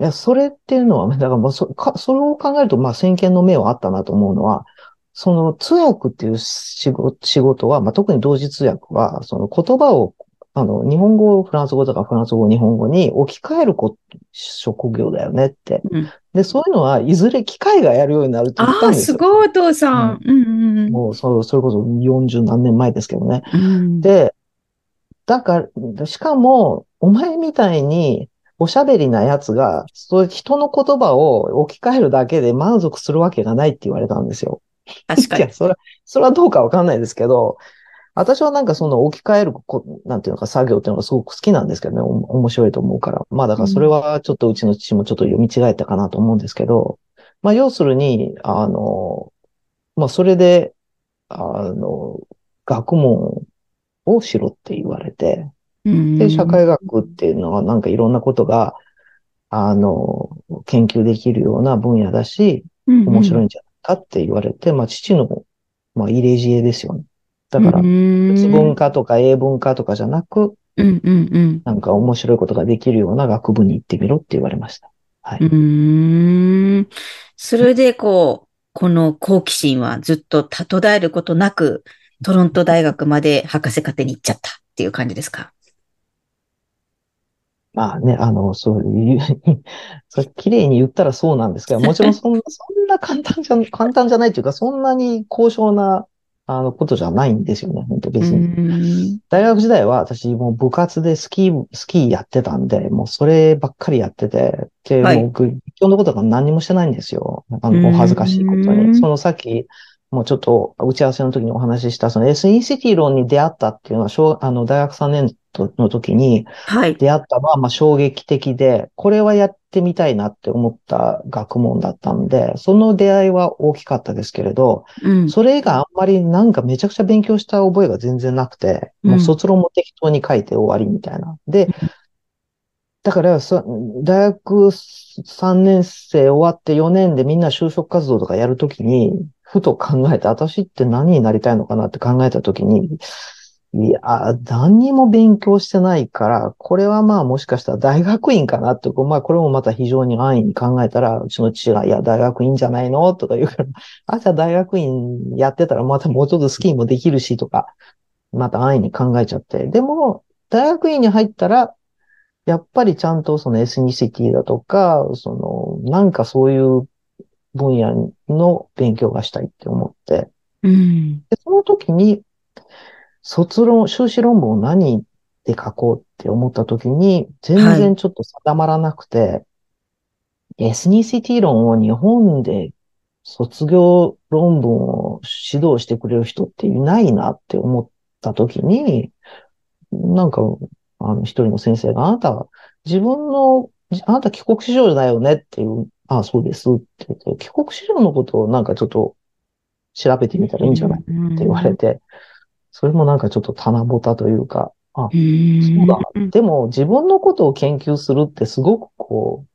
いや、それっていうのは、だからもうそか、それを考えると、まあ、先見の目はあったなと思うのは、その通訳っていう仕事仕事は、まあ、特に同時通訳は、その言葉を、あの、日本語をフランス語とかフランス語を日本語に置き換えるこ職業だよねって、うん。で、そういうのはいずれ機械がやるようになるって言ったんですよ。ああ、すごいお父さん。うんうんうん、もうそ、それこそ40何年前ですけどね。うん、で、だから、しかも、お前みたいに、おしゃべりなやつが、そういう人の言葉を置き換えるだけで満足するわけがないって言われたんですよ。確かに。いや、それは、それはどうかわかんないですけど、私はなんかその置き換えるこ、なんていうのか作業っていうのがすごく好きなんですけどね、面白いと思うから。まあだからそれはちょっとうちの父もちょっと読み違えたかなと思うんですけど、まあ要するに、あの、まあそれで、あの、学問をしろって言われて、で、社会学っていうのはなんかいろんなことが、あの、研究できるような分野だし、面白いんじゃないかって言われて、まあ父の、まあ入れ知恵ですよね。だから、仏文化とか英文化とかじゃなく、うんうんうん、なんか面白いことができるような学部に行ってみろって言われました。はい。うん。それで、こう、この好奇心はずっと途絶えることなく、トロント大学まで博士課程に行っちゃったっていう感じですか？まあね、あの、そういう、それ綺麗に言ったらそうなんですけど、もちろんそんな、そんな簡単じゃ、簡単じゃないというか、そんなに高尚な、あの、ことじゃないんですよね、本当別に。大学時代は私もう部活でスキー、スキーやってたんで、もうそればっかりやってて、で、はい、僕、今日のことが何もしてないんですよ。あの、お恥ずかしいことに。そのさっき、もうちょっと打ち合わせの時にお話しした、その SECT 論に出会ったっていうのは、小あの大学3年の時に出会ったのはまあ衝撃的で、これはやってみたいなって思った学問だったんで、その出会いは大きかったですけれど、うん、それ以外あんまりなんかめちゃくちゃ勉強した覚えが全然なくて、もう卒論も適当に書いて終わりみたいな。で、だから、大学3年生終わって4年でみんな就職活動とかやるときに、ふと考えて、私って何になりたいのかなって考えたときに、いや、何にも勉強してないから、これはまあもしかしたら大学院かなって、まあこれもまた非常に安易に考えたら、うちの父が、いや、大学院じゃないのとか言うから、あ、じゃあ大学院やってたらまたもうちょっとスキーもできるしとか、また安易に考えちゃって。でも、大学院に入ったら、やっぱりちゃんとそのエスニシティだとか、その、なんかそういう分野の勉強がしたいって思って、うん、でその時に、卒論、修士論文を何で書こうって思った時に、全然ちょっと定まらなくて、はい、エスニシティ論を日本で卒業論文を指導してくれる人っていないなって思った時に、なんか、あの、一人の先生が、あなたは自分の、あなた帰国子女だよねっていうああ、そうですって言って、帰国子女のことをなんかちょっと調べてみたらいいんじゃないって言われて、それもなんかちょっと棚ぼたというか、あ、そうだ。でも自分のことを研究するってすごくこう、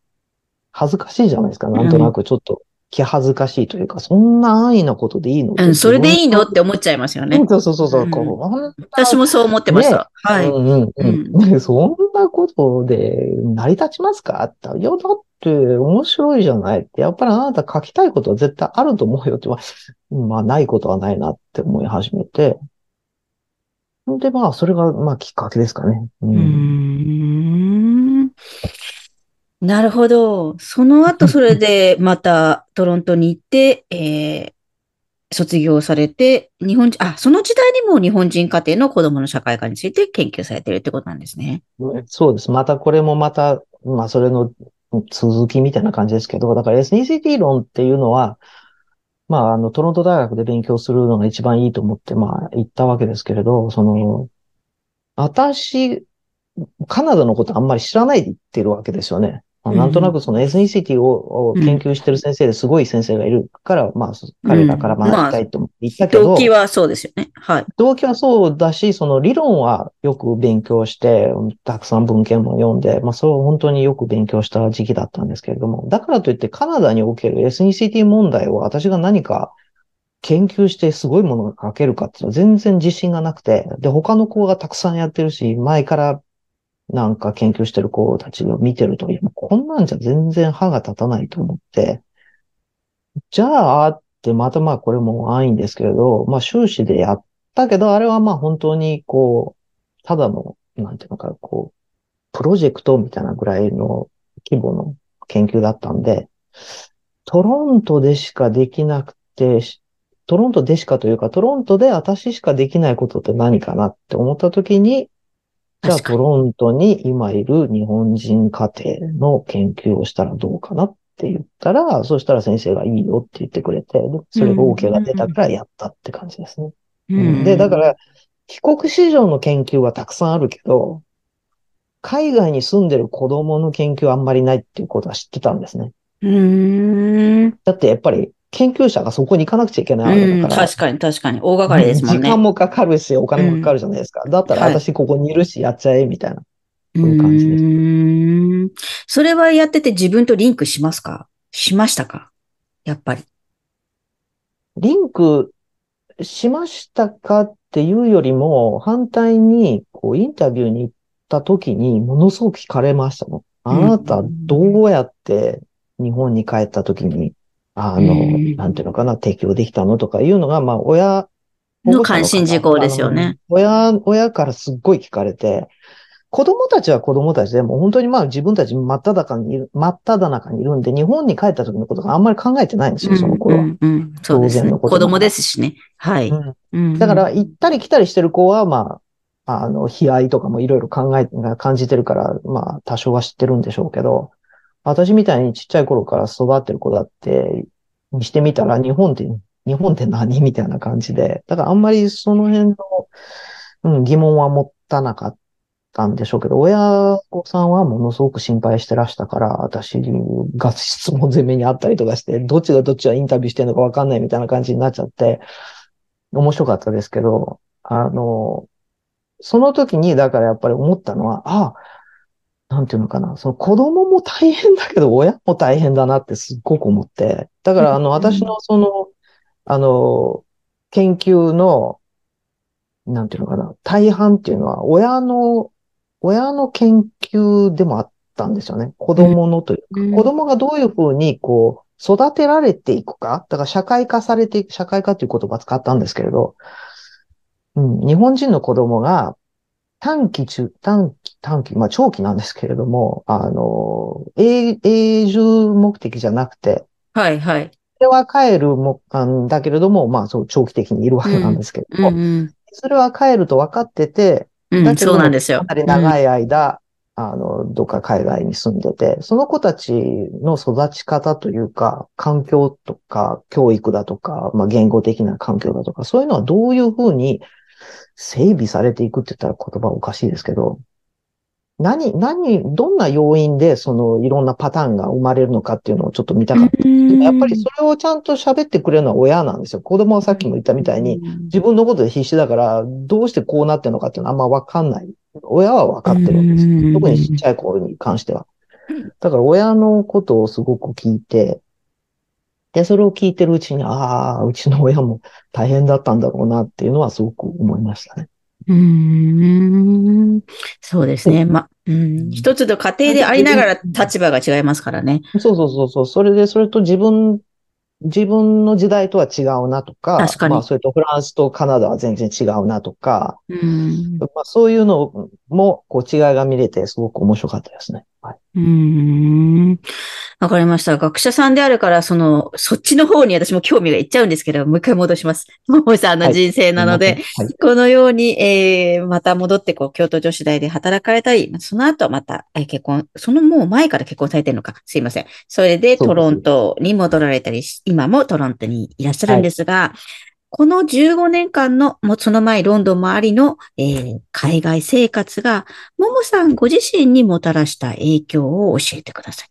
恥ずかしいじゃないですか。なんとなくちょっと気恥ずかしいというか、そんな安易なことでいいのうん、それでいいのって思っちゃいますよね。そうそうそうそう、うん、私もそう思ってました。ね、はい。うんうんうん、そんなことで成り立ちますかって。いや、だって面白いじゃないって。やっぱりあなた書きたいことは絶対あると思うよって。まあ、ないことはないなって思い始めて。で、まあ、それが、まあ、きっかけですかね。うん。うんなるほど。その後、それで またトロントに行って、えー、卒業されて、日本人、あ、その時代にも日本人家庭の子供の社会科について研究されてるってことなんですね。そうです。またこれもまた、まあそれの続きみたいな感じですけど、だから SNCT 論っていうのは、まああのトロント大学で勉強するのが一番いいと思って、まあ行ったわけですけれど、その、私、カナダのことあんまり知らないで行ってるわけですよね。なんとなくそのエスニシティを研究してる先生ですごい先生がいるから、まあ、彼らから学びたいと思って言ったけど、動機はそうですよね。はい。動機はそうだし、その理論はよく勉強して、たくさん文献も読んで、まあ、それを本当によく勉強した時期だったんですけれども、だからといってカナダにおけるエスニシティ問題を私が何か研究してすごいものが書けるかっていうのは全然自信がなくて、で、他の子がたくさんやってるし、前からなんか研究してる子たちを見てると、こんなんじゃ全然歯が立たないと思って、じゃあってまたまあこれも安易ですけれど、まあ終始でやったけど、あれはまあ本当にこう、ただの、なんていうのか、こう、プロジェクトみたいなぐらいの規模の研究だったんで、トロントでしかできなくて、トロントでしかというか、トロントで私しかできないことって何かなって思った時に、じゃあトロントに今いる日本人家庭の研究をしたらどうかなって言ったら、そしたら先生がいいよって言ってくれて、それが OK が出たからやったって感じですね。うん、で、だから、帰国子女の研究はたくさんあるけど、海外に住んでる子供の研究はあんまりないっていうことは知ってたんですね。だってやっぱり研究者がそこに行かなくちゃいけないわけだから。確かに確かに。大掛かりですもんね。時間もかかるし、お金もかかるじゃないですか。うん、だったら私ここにいるし、やっちゃえ、みたいな。そういう感じです。うんそれはやってて自分とリンクしますか？しましたか？やっぱり。リンクしましたかっていうよりも、反対に、こう、インタビューに行った時に、ものすごく聞かれましたもん。あなた、どうやって日本に帰った時に、あの、なんていうのかな、提供できたのとかいうのが、まあ、親、の関心事項ですよね。親、親からすっごい聞かれて、子供たちは子供たちでも本当にまあ自分たち真っ只中にいる、真っ只中にいるんで、日本に帰った時のことがあんまり考えてないんですよ、その頃は。うんうん、そうですね。子供ですしね。はい。うん、だから、行ったり来たりしてる子は、まあ、あの、悲哀とかもいろいろ考え、感じてるから、まあ、多少は知ってるんでしょうけど、私みたいにちっちゃい頃から育ってる子だって、にしてみたら日本って、日本って何みたいな感じで、だからあんまりその辺の、うん、疑問は持たなかったんでしょうけど、親御さんはものすごく心配してらしたから、私が質問攻めにあったりとかして、どっちがどっちがインタビューしてるのかわかんないみたいな感じになっちゃって、面白かったですけど、あの、その時に、だからやっぱり思ったのは、ああ、なんていうのかな、その子供も大変だけど、親も大変だなってすっごく思って。だから、あの、私のその、あの、研究の、なんていうのかな、大半っていうのは、親の、親の研究でもあったんですよね。子供のというか、子供がどういうふうに、こう、育てられていくか。だから社会化されていく、社会化という言葉使ったんですけれど、うん、日本人の子供が短期中、短期、短期、まあ長期なんですけれども、あの、永永住目的じゃなくて、はいはい。それは帰るも、んだけれども、まあそう長期的にいるわけなんですけれども、うんうんうん、それは帰ると分かってて、うん、だけど、そうなんですよ。かなり長い間、うん、あの、どっか海外に住んでて、その子たちの育ち方というか、環境とか、教育だとか、まあ言語的な環境だとか、そういうのはどういうふうに整備されていくって言ったら言葉おかしいですけど、何、何、どんな要因でそのいろんなパターンが生まれるのかっていうのをちょっと見たかった。やっぱりそれをちゃんと喋ってくれるのは親なんですよ。子供はさっきも言ったみたいに、自分のことで必死だから、どうしてこうなってるのかっていうのはあんまわかんない。親はわかってるんですよ。特にちっちゃい子に関しては。だから親のことをすごく聞いて、で、それを聞いてるうちに、ああ、うちの親も大変だったんだろうなっていうのはすごく思いましたね。うん、そうですね。ま、うん、一つの家庭でありながら立場が違いますからね。そうそうそうそう。それで、それと自分自分の時代とは違うなとか、確かに。まあ、それとフランスとカナダは全然違うなとか、うん、まあ、そういうのも、こう、違いが見れて、すごく面白かったですね。はい。うん。わかりました。学者さんであるから、その、そっちの方に私も興味がいっちゃうんですけど、もう一回戻します。ももさんの人生なので、はいはい、このように、えー、また戻って、こう、京都女子大で働かれたり、その後また、えー、結婚、そのもう前から結婚されてるのか、すいません。それでトロントに戻られたり今もトロントにいらっしゃるんですが、はいこの15年間の、もうその前ロンドンもありの、えー、海外生活が、ももさんご自身にもたらした影響を教えてください。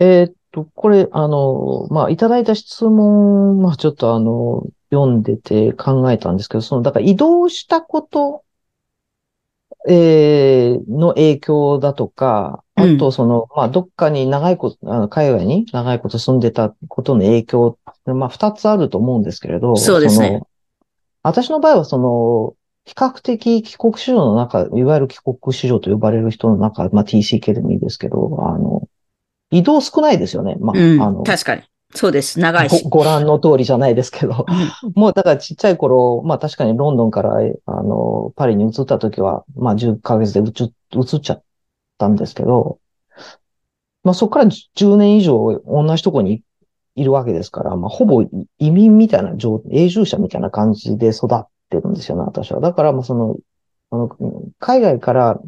えー、っと、これ、あの、まあ、いただいた質問、まあ、ちょっとあの、読んでて考えたんですけど、その、だから移動したこと、えー、の影響だとか、あと、その、うん、まあ、どっかに長いこと、あの海外に長いこと住んでたことの影響、まあ、二つあると思うんですけれど、そうですね。私の場合は、その、比較的帰国子女の中、いわゆる帰国子女と呼ばれる人の中、まあ、TCK でもいいですけど、あの、移動少ないですよね。まあ、うん、あの、確かに。そうです。長いし。ご覧の通りじゃないですけど。もうだからちっちゃい頃、まあ確かにロンドンから、あの、パリに移った時は、まあ10ヶ月で移っちゃったんですけど、まあそこから10年以上同じとこにいるわけですから、まあほぼ移民みたいな、永住者みたいな感じで育ってるんですよね、私は。だからまあその、あの海外から、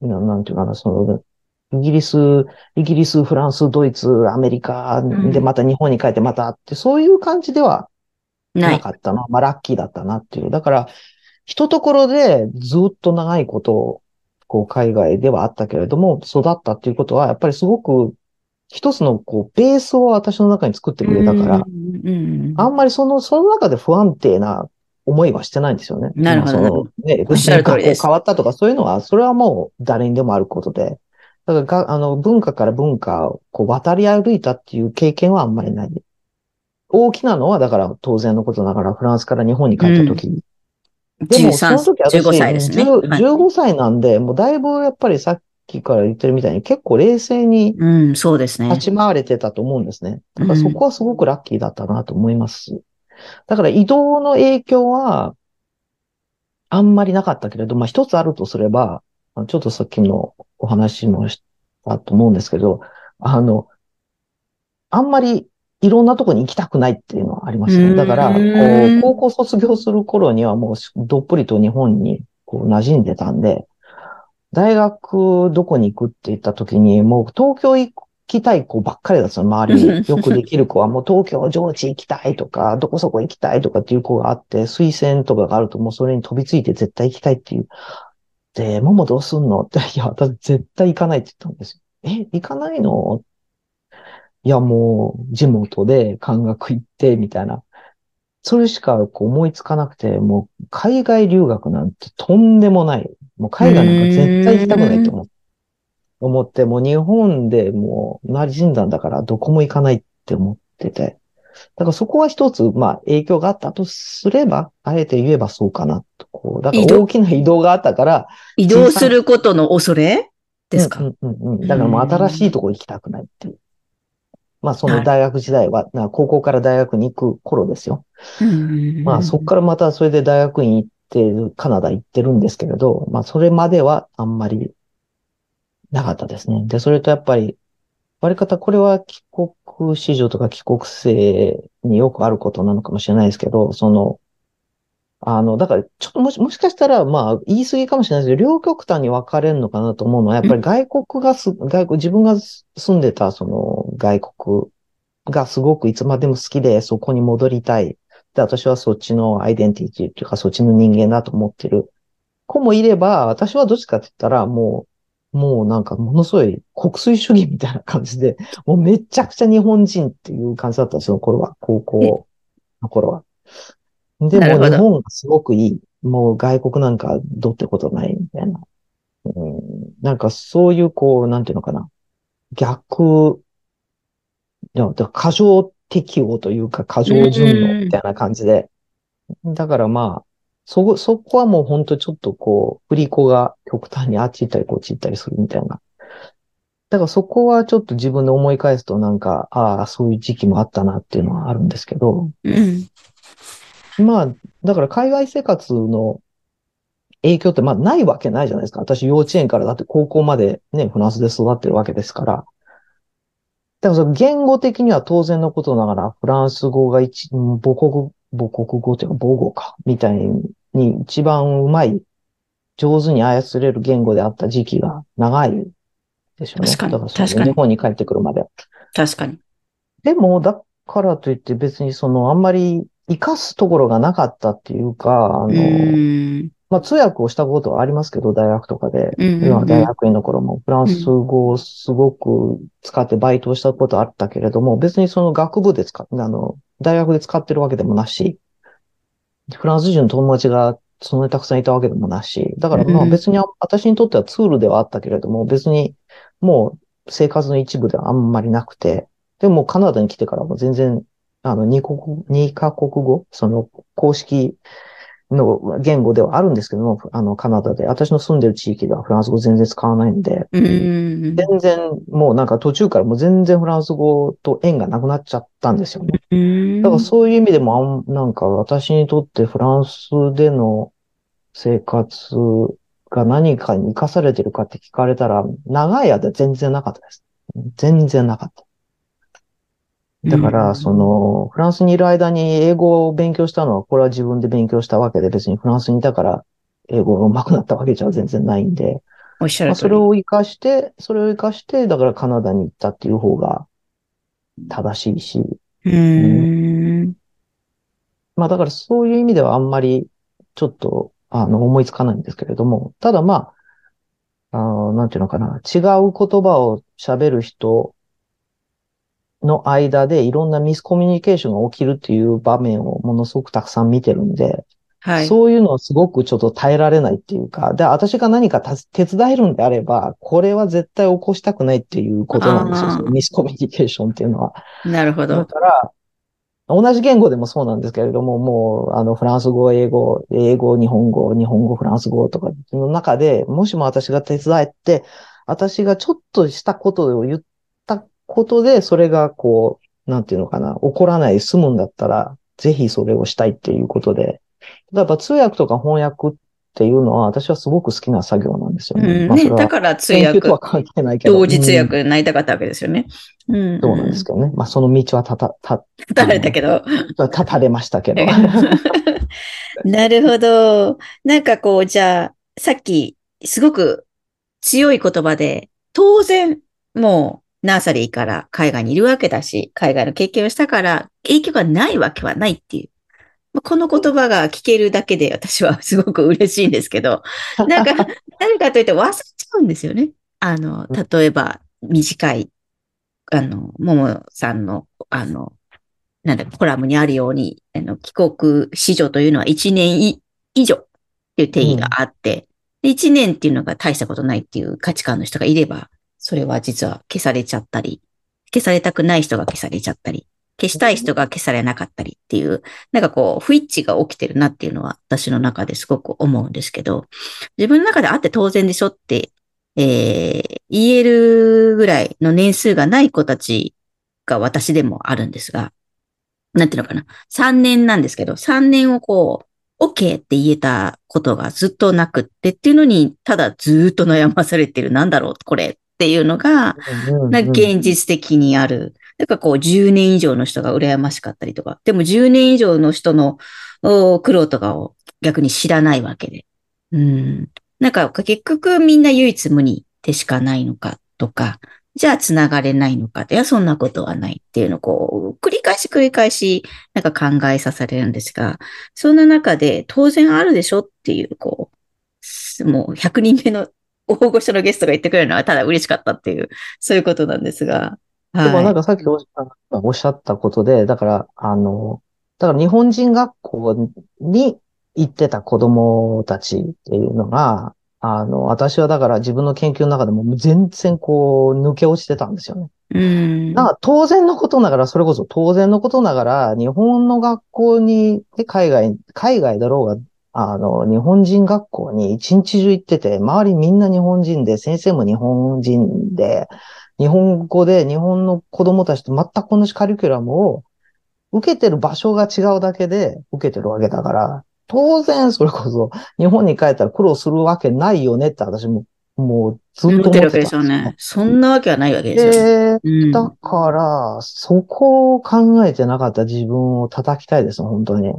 なんていうかな、その、イギリス、イギリス、フランス、ドイツ、アメリカでまた日本に帰ってまたって、そういう感じではなかったな。まあラッキーだったなっていう。だから、一ところでずっと長いことを、こう海外ではあったけれども、育ったっていうことは、やっぱりすごく一つのこうベースを私の中に作ってくれたから、あんまりその、その中で不安定な思いはしてないんですよね。なるほど。ね、おっしゃる通りです。変わったとかそういうのは、それはもう誰にでもあることで、だからが、あの、文化から文化をこう渡り歩いたっていう経験はあんまりない。大きなのは、だから当然のことながらフランスから日本に帰った時に。うん、でも、その時私15歳ですね。15歳なんで、もうだいぶやっぱりさっきから言ってるみたいに結構冷静に、うん、そうですね。立ち回れてたと思うんですね。だからそこはすごくラッキーだったなと思います。だから移動の影響は、あんまりなかったけれど、まあ一つあるとすれば、ちょっとさっきのお話もしたと思うんですけど、あの、あんまりいろんなとこに行きたくないっていうのはありましたね。だから、こう、高校卒業する頃にはもうどっぷりと日本にこう馴染んでたんで、大学どこに行くって言った時に、もう東京行きたい子ばっかりだったの、周りに。よくできる子はもう東京上智行きたいとか、どこそこ行きたいとかっていう子があって、推薦とかがあるともうそれに飛びついて絶対行きたいっていうで、ももどうすんの？って、いや、私絶対行かないって言ったんですよ。え、行かないの？いや、もう、地元で感学行って、みたいな。それしかこう思いつかなくて、もう、海外留学なんてとんでもない。もう海外なんか絶対行きたくないと思思って、もう日本でもう馴染んだんだからどこも行かないって思ってて。だからそこは一つ、まあ影響があったとすれば、あえて言えばそうかなと。こう、だから大きな移動があったから。移動することの恐れですか、うんうんうん、だからもう新しいとこ行きたくないっていう。まあその大学時代は、高校から大学に行く頃ですよ。まあそこからまたそれで大学院行って、カナダ行ってるんですけれど、まあそれまではあんまりなかったですね。で、それとやっぱり割り方、これは帰国子女とか帰国生によくあることなのかもしれないですけど、その、あの、だから、ちょっともし、もしかしたら、まあ、言い過ぎかもしれないですけど、両極端に分かれるのかなと思うのは、やっぱり外国がす、外国、自分が住んでた、その、外国がすごくいつまでも好きで、そこに戻りたい。で、私はそっちのアイデンティティっていうか、そっちの人間だと思ってる子もいれば、私はどっちかって言ったら、もう、もうなんかものすごい国粋主義みたいな感じで、もうめちゃくちゃ日本人っていう感じだったんですよ、頃は。高校の頃は。でも日本がすごくいい。もう外国なんかどうってことないみたいな。うん、なんかそういうこう、なんていうのかな。逆、過剰適応というか過剰順応みたいな感じで。だからまあ、そ、そこはもう本当ちょっとこう、振り子が極端にあっち行ったりこっち行ったりするみたいな。だからそこはちょっと自分で思い返すとなんか、ああ、そういう時期もあったなっていうのはあるんですけど。うん、まあ、だから海外生活の影響ってまあないわけないじゃないですか。私幼稚園からだって高校までね、フランスで育ってるわけですから。だからその言語的には当然のことながら、フランス語が一、母国母国語というか母語か、みたいに一番うまい、上手に操れる言語であった時期が長いでしょうね。確かに。だから日本に帰ってくるまで。確かに。でも、だからといって別にそのあんまり活かすところがなかったっていうか、あの、まあ通訳をしたことはありますけど、大学とかで。今大学院の頃も。フランス語をすごく使ってバイトをしたことあったけれども、別にその学部で使っ、あの、大学で使ってるわけでもなし、フランス人の友達がそんなにたくさんいたわけでもなし、だからまあうん。別にあ私にとってはツールではあったけれども、別にもう生活の一部ではあんまりなくて、でもカナダに来てからも全然、あの、二国、二カ国語、その公式の言語ではあるんですけども、あの、カナダで、私の住んでる地域ではフランス語全然使わないんで、うんうん全然、もうなんか途中からもう全然フランス語と縁がなくなっちゃったんですよね。うん。だからそういう意味でも、あんなんか私にとってフランスでの生活が何かに生かされてるかって聞かれたら、長い間全然なかったです。全然なかった。だかうん。ら、その、フランスにいる間に英語を勉強したのは、これは自分で勉強したわけで、別にフランスにいたから、英語が上手くなったわけじゃ全然ないんで、まあ、おっしゃる。それを活かして、それを活かして、だからカナダに行ったっていう方が正しいし、うん。まあだからそういう意味ではあんまりちょっと、あの、思いつかないんですけれども、ただまあ、あのなんていうのかな、違う言葉を喋る人の間でいろんなミスコミュニケーションが起きるっていう場面をものすごくたくさん見てるんで、はい。そういうのをすごくちょっと耐えられないっていうか、で、私が何かた手伝えるんであれば、これは絶対起こしたくないっていうことなんですよ、ミスコミュニケーションっていうのは。だなるほど。から、同じ言語でもそうなんですけれども、もう、あの、フランス語、英語、英語、日本語、日本語、フランス語とかの中で、もしも私が手伝えて、私がちょっとしたことを言ったことで、それがこう、なんていうのかな、起こらない、済むんだったら、ぜひそれをしたいっていうことで、やっぱ通訳とか翻訳っていうのは、私はすごく好きな作業なんですよね。うんね、まあそれはだから通訳とは関係ないけど。同時通うん訳になりたかったわけですよね。うん。そうなんですけどね。まあ、その道はたた、た、立たれたけど。立たれましたけど。なるほど。なんかこう、じゃあ、さっき、すごく強い言葉で、当然、もう、ナーサリーから海外にいるわけだし、海外の経験をしたから、影響がないわけはないっていう。まあこの言葉が聞けるだけで私はすごく嬉しいんですけど、なんか、何かというと忘れちゃうんですよね。あの、例えば、短い、あの、ももさんの、あの、なんだ、コラムにあるように、あの、帰国子女というのは1年い以上っていう定義があって、で1年っていうのが大したことないっていう価値観の人がいれば、それは実は消されちゃったり、消されたくない人が消されちゃったり、消したい人が消されなかったりっていう、なんかこう、不一致が起きてるなっていうのは私の中ですごく思うんですけど、自分の中であって当然でしょって、えー言えるぐらいの年数がない子たちが私でもあるんですが、なんていうのかな。3年なんですけど、3年をこう、OK って言えたことがずっとなくってっていうのに、ただずっと悩まされてる、なんだろう、これっていうのが、現実的にある。なんかこう、10年以上の人が羨ましかったりとか。でも10年以上の人のお苦労とかを逆に知らないわけで。うん。なんか結局みんな唯一無二でしかないのかとか、じゃあ繋がれないのかいや、そんなことはないっていうのをこう、繰り返し繰り返しなんか考えさせるんですが、そんな中で当然あるでしょっていう、こう、もう100人目の大御所のゲストが言ってくれるのはただ嬉しかったっていう、そういうことなんですが。でもなんはかさっきおっしゃおったことで、だから、あの、だから日本人学校に行ってた子供たちっていうのが、あの、私はだから自分の研究の中でも全然こう抜け落ちてたんですよね。い。うん。だから当然のことながら、それこそ当然のことながら、日本の学校に、で海外、海外だろうが、あの、日本人学校に一日中行ってて、周りみんな日本人で、先生も日本人で、日本語で日本の子供たちと全く同じカリキュラムを受けてる場所が違うだけで受けてるわけだから、当然それこそ日本に帰ったら苦労するわけないよねって私も、もうずっと思ってたんですよね。そんなわけはないわけですよね。で、うんだから、そこを考えてなかった自分を叩きたいです、本当に。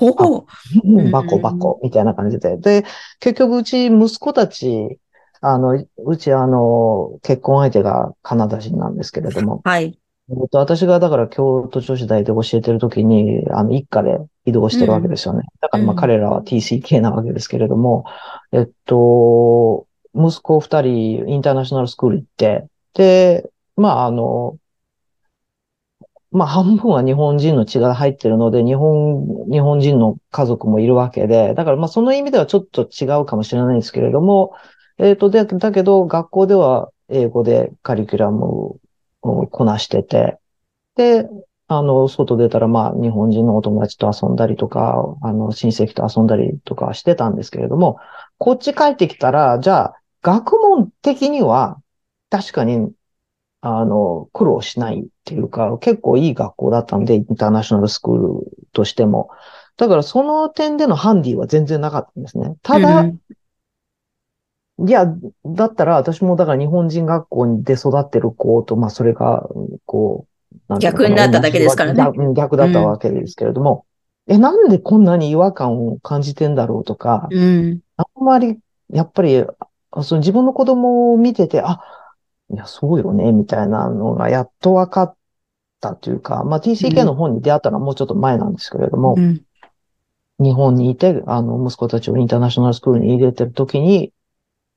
おお。んバコバコ、みたいな感じで。で、結局うち息子たち、あの、うちあの、結婚相手がカナダ人なんですけれども、はい。えっと、私がだから京都女子大で教えてるときに、あの、一家で移動してるわけですよね。だからまあうん彼らは TCK なわけですけれども、えっと、息子二人インターナショナルスクール行って、で、まああの、まあ半分は日本人の血が入ってるので、日本、日本人の家族もいるわけで、だからまあその意味ではちょっと違うかもしれないんですけれども、えっと、で、だけど学校では英語でカリキュラムをこなしてて、で、あの、外出たらまあ日本人のお友達と遊んだりとか、あの、親戚と遊んだりとかしてたんですけれども、こっち帰ってきたら、じゃあ、学問的には確かにあの、苦労しないっていうか、結構いい学校だったんで、インターナショナルスクールとしても。だからその点でのハンディは全然なかったんですね。ただ、うんいや、だったら私もだから日本人学校で育ってる子と、まあそれが、こう、逆になっただけですからね逆逆だったわけですけれども、え、なんでこんなに違和感を感じてんだろうとか、うん。あんまり、やっぱり、あその自分の子供を見てて、あ、いや、そうよね、みたいなのがやっと分かったというか、まあ TCK の本に出会ったのはもうちょっと前なんですけれども、うん。日本にいて、あの、息子たちをインターナショナルスクールに入れてる時に、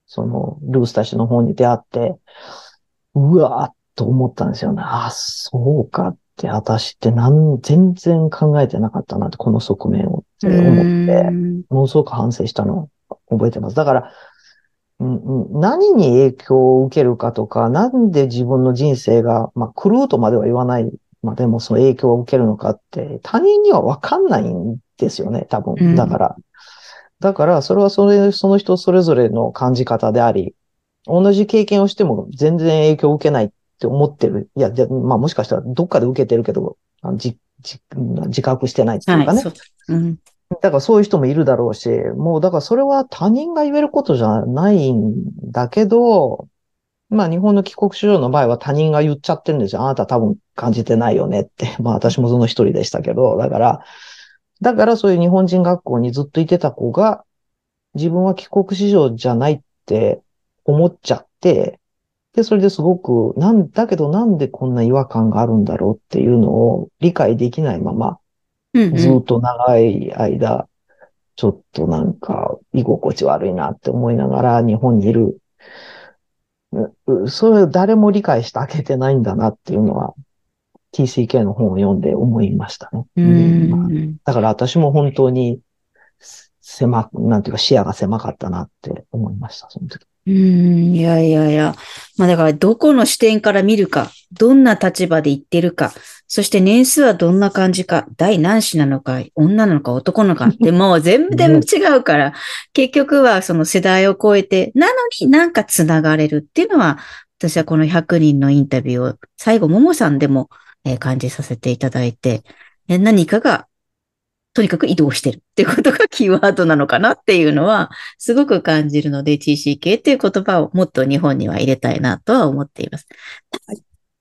その、ルースたちの本に出会って、うわーっと思ったんですよね。あ、そうかって、私ってなん、全然考えてなかったなって、この側面をって思って、うんものすごく反省したのを覚えてます。だから、何に影響を受けるかとか、なんで自分の人生が、まあ、狂うとまでは言わないまでもその影響を受けるのかって、他人にはわかんないんですよね、多うん分。だから。だから、それはそれ、その人それぞれの感じ方であり、同じ経験をしても全然影響を受けないって思ってる。いや、でまあもしかしたらどっかで受けてるけど、あのじじ自覚してないっていうかはい、ね。そう。うん。だからそういう人もいるだろうし、もうだからそれは他人が言えることじゃないんだけど、まあ日本の帰国子女の場合は他人が言っちゃってるんですよ。あなた多分感じてないよねって。まあ私もその一人でしたけど、だから、だからそういう日本人学校にずっといてた子が、自分は帰国子女じゃないって思っちゃって、で、それですごく、なんだけどなんでこんな違和感があるんだろうっていうのを理解できないまま、うんずっと長い間、ちょっとなんか居心地悪いなって思いながら日本にいる。うそれを誰も理解してあげてないんだなっていうのは TCK の本を読んで思いましたね。うん。だから私も本当に狭く、なんていうか視野が狭かったなって思いました、その時。うん。いやいやいや。まあだから、どこの視点から見るか、どんな立場で言ってるか、そして年数はどんな感じか、第何子なのか、女なのか男なのか ってもう全然違うから、結局はその世代を超えて、なのになんか繋がれるっていうのは、私はこの100人のインタビューを最後、ももさんでも、えー感じさせていただいて、え何かがとにかく移動してるっていうことがキーワードなのかなっていうのは、すごく感じるので、TCK っていう言葉をもっと日本には入れたいなとは思っています。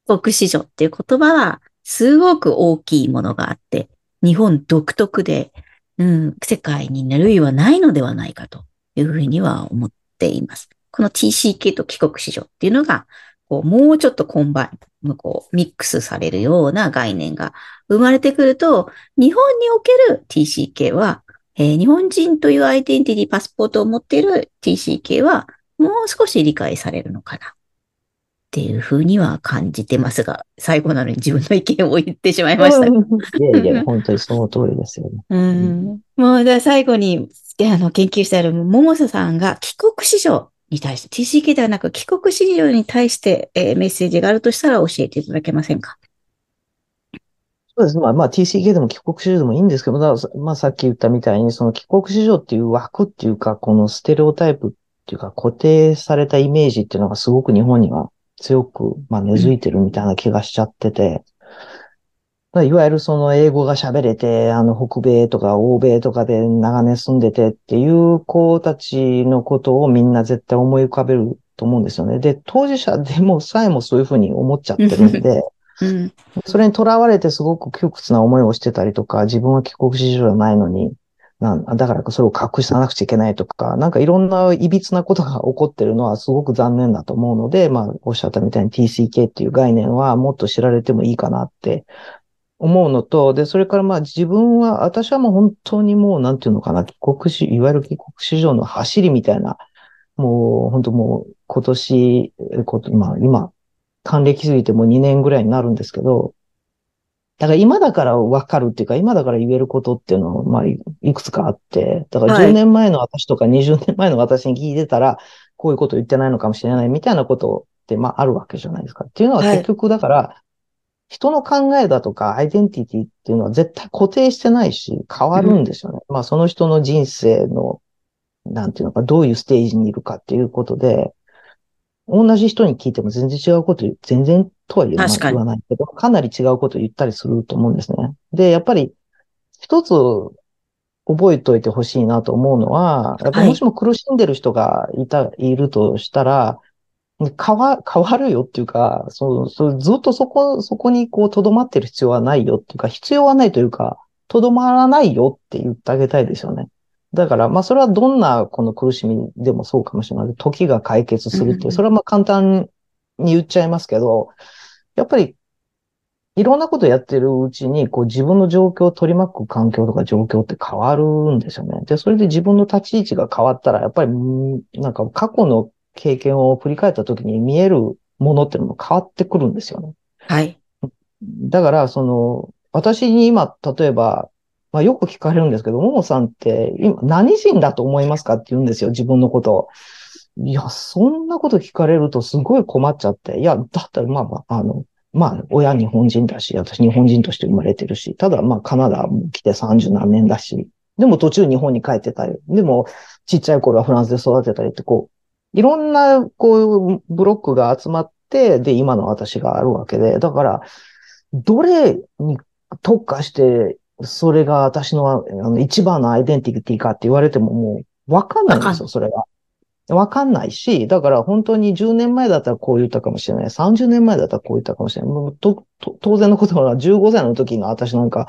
国市場っていう言葉は、すごく大きいものがあって、日本独特で、うん、世界に類はないのではないかというふうには思っています。この TCK と帰国子女っていうのが、こうもうちょっと combine、こうミックスされるような概念が生まれてくると、日本における TCK は、えー日本人というアイデンティティパスポートを持っている TCK は、もう少し理解されるのかな。っていうふうには感じてますが、最後なのに自分の意見を言ってしまいました。いやいや、本当にその通りですよね。うん。もう、じゃあ最後に、であの、研究してある桃瀬さんが帰国子女に対して、TCK ではなく帰国子女に対して、えーメッセージがあるとしたら教えていただけませんか？そうですね。まあ、まあ、TCK でも帰国子女でもいいんですけど、まあ、さっき言ったみたいに、その帰国子女っていう枠っていうか、このステレオタイプっていうか、固定されたイメージっていうのがすごく日本には強く、まあ、根付いてるみたいな気がしちゃってて、まあいわゆるその英語が喋れて、あの、北米とか欧米とかで長年住んでてっていう子たちのことをみんな絶対思い浮かべると思うんですよね。で、当事者でもさえもそういうふうに思っちゃってるんで、うん。それに囚われてすごく窮屈な思いをしてたりとか、自分は帰国子女じゃないのに、なんだからそれを隠さなくちゃいけないとか、なんかいろんな歪なことが起こってるのはすごく残念だと思うので、まあ、おっしゃったみたいに TCK っていう概念はもっと知られてもいいかなって思うのと、で、それからまあ自分は、私はもう本当にもうなんていうのかな、帰国し、いわゆる帰国市場の走りみたいな、もう本当もう今年、まあ今、還暦すぎてもう2年ぐらいになるんですけど、だから今だからわかるっていうか、今だから言えることっていうのを、まあ、いくつかあって、だから10年前の私とか20年前の私に聞いてたら、こういうこと言ってないのかもしれないみたいなことって、まあ、あるわけじゃないですか。っていうのは結局だから、人の考えだとかアイデンティティっていうのは絶対固定してないし、変わるんですよね。うん、まあ、その人の人生の、なんていうのか、どういうステージにいるかっていうことで、同じ人に聞いても全然違うこと全然とは言わないけど、かなり違うことを言ったりすると思うんですね。で、やっぱり、一つ覚えておいてほしいなと思うのは、やっぱもしも苦しんでる人がいた、いるとしたら、変わ、変わるよっていうか、そう、そうずっとそこ、そこにこう、留まってる必要はないよっていうか、必要はないというか、留まらないよって言ってあげたいですよね。だから、まあ、それはどんなこの苦しみでもそうかもしれない。時が解決するってそれはまあ簡単に言っちゃいますけど、やっぱり、いろんなことやってるうちに、こう自分の状況を取り巻く環境とか状況って変わるんですよね。で、それで自分の立ち位置が変わったら、やっぱり、なんか過去の経験を振り返った時に見えるものっていうのも変わってくるんですよね。はい。だから、その、私に今、例えば、まあ、よく聞かれるんですけど、ももさんって今何人だと思いますかって言うんですよ、自分のことを。いや、そんなこと聞かれるとすごい困っちゃって。いや、だったらまあまあ、あの、まあ、親日本人だし、私日本人として生まれてるし、ただまあ、カナダも来て30何年だし、でも途中日本に帰ってたり、でも、ちっちゃい頃はフランスで育てたりって、こう、いろんな、こう、ブロックが集まって、で、今の私があるわけで、だから、どれに特化してそれが私のあの一番のアイデンティティかって言われてももうわかんないんですよ、それが。わかんないし、だから本当に10年前だったらこう言ったかもしれない。30年前だったらこう言ったかもしれない。もうと当然のことは15歳の時の私なんか、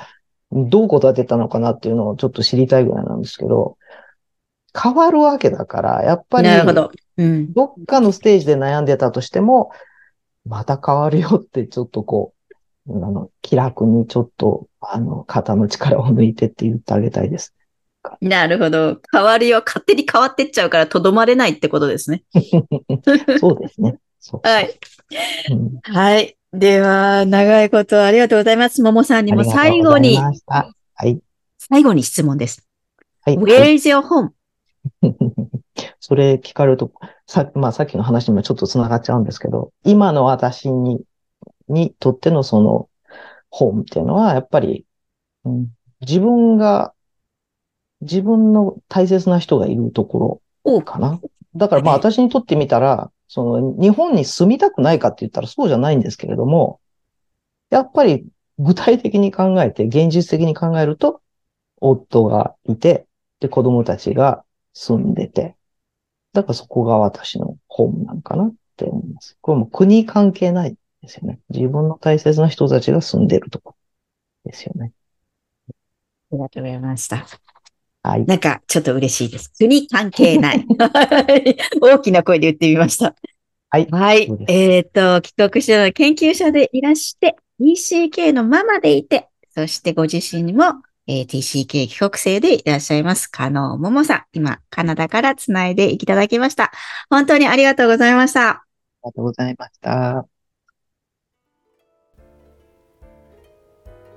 どう答えてたのかなっていうのをちょっと知りたいぐらいなんですけど、変わるわけだから、やっぱり、なるほど。うん。どっかのステージで悩んでたとしても、また変わるよってちょっとこう、あの、気楽にちょっとあの、肩の力を抜いてって言ってあげたいです。なるほど。変わりは勝手に変わってっちゃうからとどまれないってことですね。そうですね。はい、うん。はい。では、長いことありがとうございます。ももさんにも最後に、はい。最後に質問です。はい。Where is your home? それ聞かれると、さ,、まあ、さっきの話にもちょっと繋がっちゃうんですけど、今の私に、にとってのその本っていうのは、やっぱり、うん、自分が、自分の大切な人がいるところかな。だからまあ私にとってみたら、その日本に住みたくないかって言ったらそうじゃないんですけれども、やっぱり具体的に考えて、現実的に考えると、夫がいて、で、子供たちが住んでて、だからそこが私の本なんかなって思います。これも国関係ないですよね。自分の大切な人たちが住んでるとこですよね。ありがとうございました。はい。なんか、ちょっと嬉しいです。国関係ない。大きな声で言ってみました。はい。はい。えっ、ー、と、帰国子女の研究者でいらして、TCK のママでいて、そしてご自身にも、えー、TCK 帰国生でいらっしゃいます、加納桃さん。今、カナダからつないでいただきました。本当にありがとうございました。ありがとうございました。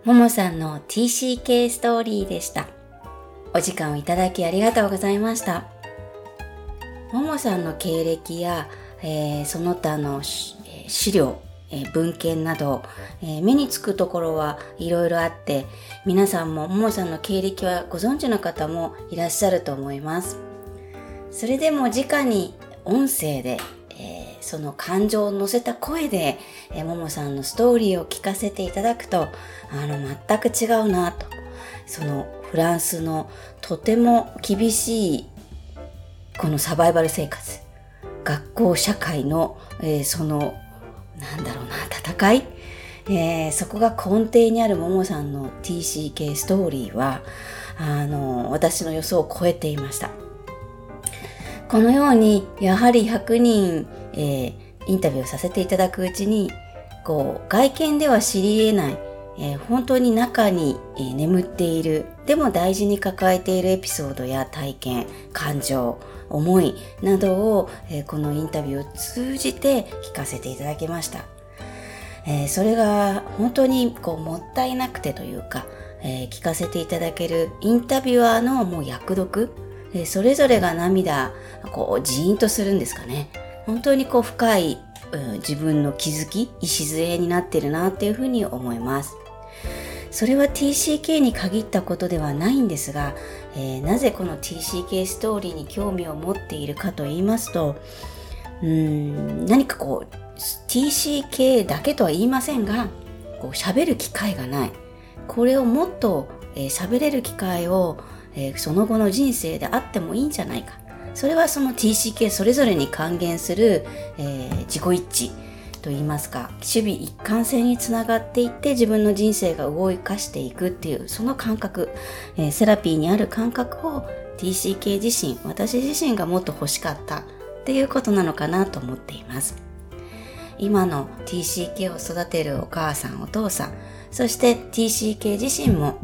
ももさんの TCK ストーリーでした。お時間をいただきありがとうございました。ももさんの経歴や、えー、その他の資料、え、文献など、え、目につくところはいろいろあって、皆さんもももさんの経歴はご存知の方もいらっしゃると思います。それでも直に音声でその感情を乗せた声で、え、ももさんのストーリーを聞かせていただくと、あの、全く違うなと。そのフランスのとても厳しいこのサバイバル生活。学校社会の、えー、その、なんだろうな、戦い、えー、そこが根底にあるももさんの TCK ストーリーは、あの、私の予想を超えていました。このように、やはり100人、えー、インタビューさせていただくうちに、こう、外見では知り得ない、えー、本当に中に、え、眠っている、でも大事に抱えているエピソードや体験、感情、思いなどを、えー、このインタビューを通じて聞かせていただきました。えそれが本当にこうもったいなくてというか、え聞かせていただけるインタビュアーのもう役読、えそれぞれが涙、こうジーンとするんですかね。本当にこう深い、うん、自分の気づき、礎になってるなっていうふうに思います。それは TCK に限ったことではないんですが、えー、なぜこの TCK ストーリーに興味を持っているかと言いますと、うん何かこう TCK だけとは言いませんが、こう喋る機会がない。これをもっと喋、えー、れる機会を、えー、その後の人生であってもいいんじゃないか。それはその TCK それぞれに還元する、えー、自己一致と言いますか、守備一貫性につながっていって自分の人生が動かしていくっていう、その感覚、えー、セラピーにある感覚を TCK 自身、私自身がもっと欲しかったっていうことなのかなと思っています。今の TCK を育てるお母さん、お父さん、そして TCK 自身も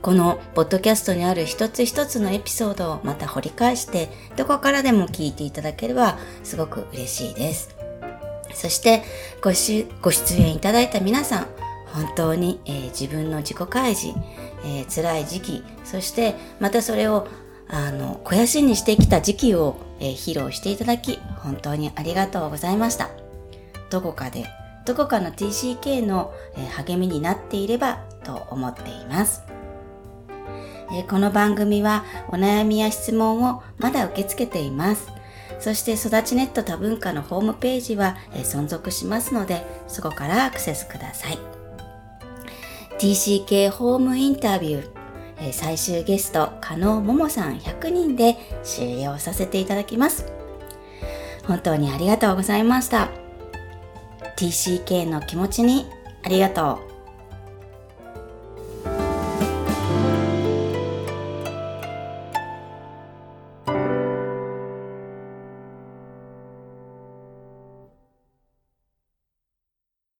このポッドキャストにある一つ一つのエピソードをまた掘り返してどこからでも聞いていただければすごく嬉しいです。そしてごしご出演いただいた皆さん、本当に、えー、自分の自己開示、えー、辛い時期、そしてまたそれをあの肥やしにしてきた時期を、えー、披露していただき、本当にありがとうございました。どこかで、どこかの TCK の、えー、励みになっていればと思っています。え、この番組はお悩みや質問をまだ受け付けています。そして育ちネット多文化のホームページは、え存続しますので、そこからアクセスください。TCK ホームインタビュー、え最終ゲスト、加納桃さん100人で終了させていただきます。本当にありがとうございました。TCK の気持ちにありがとう。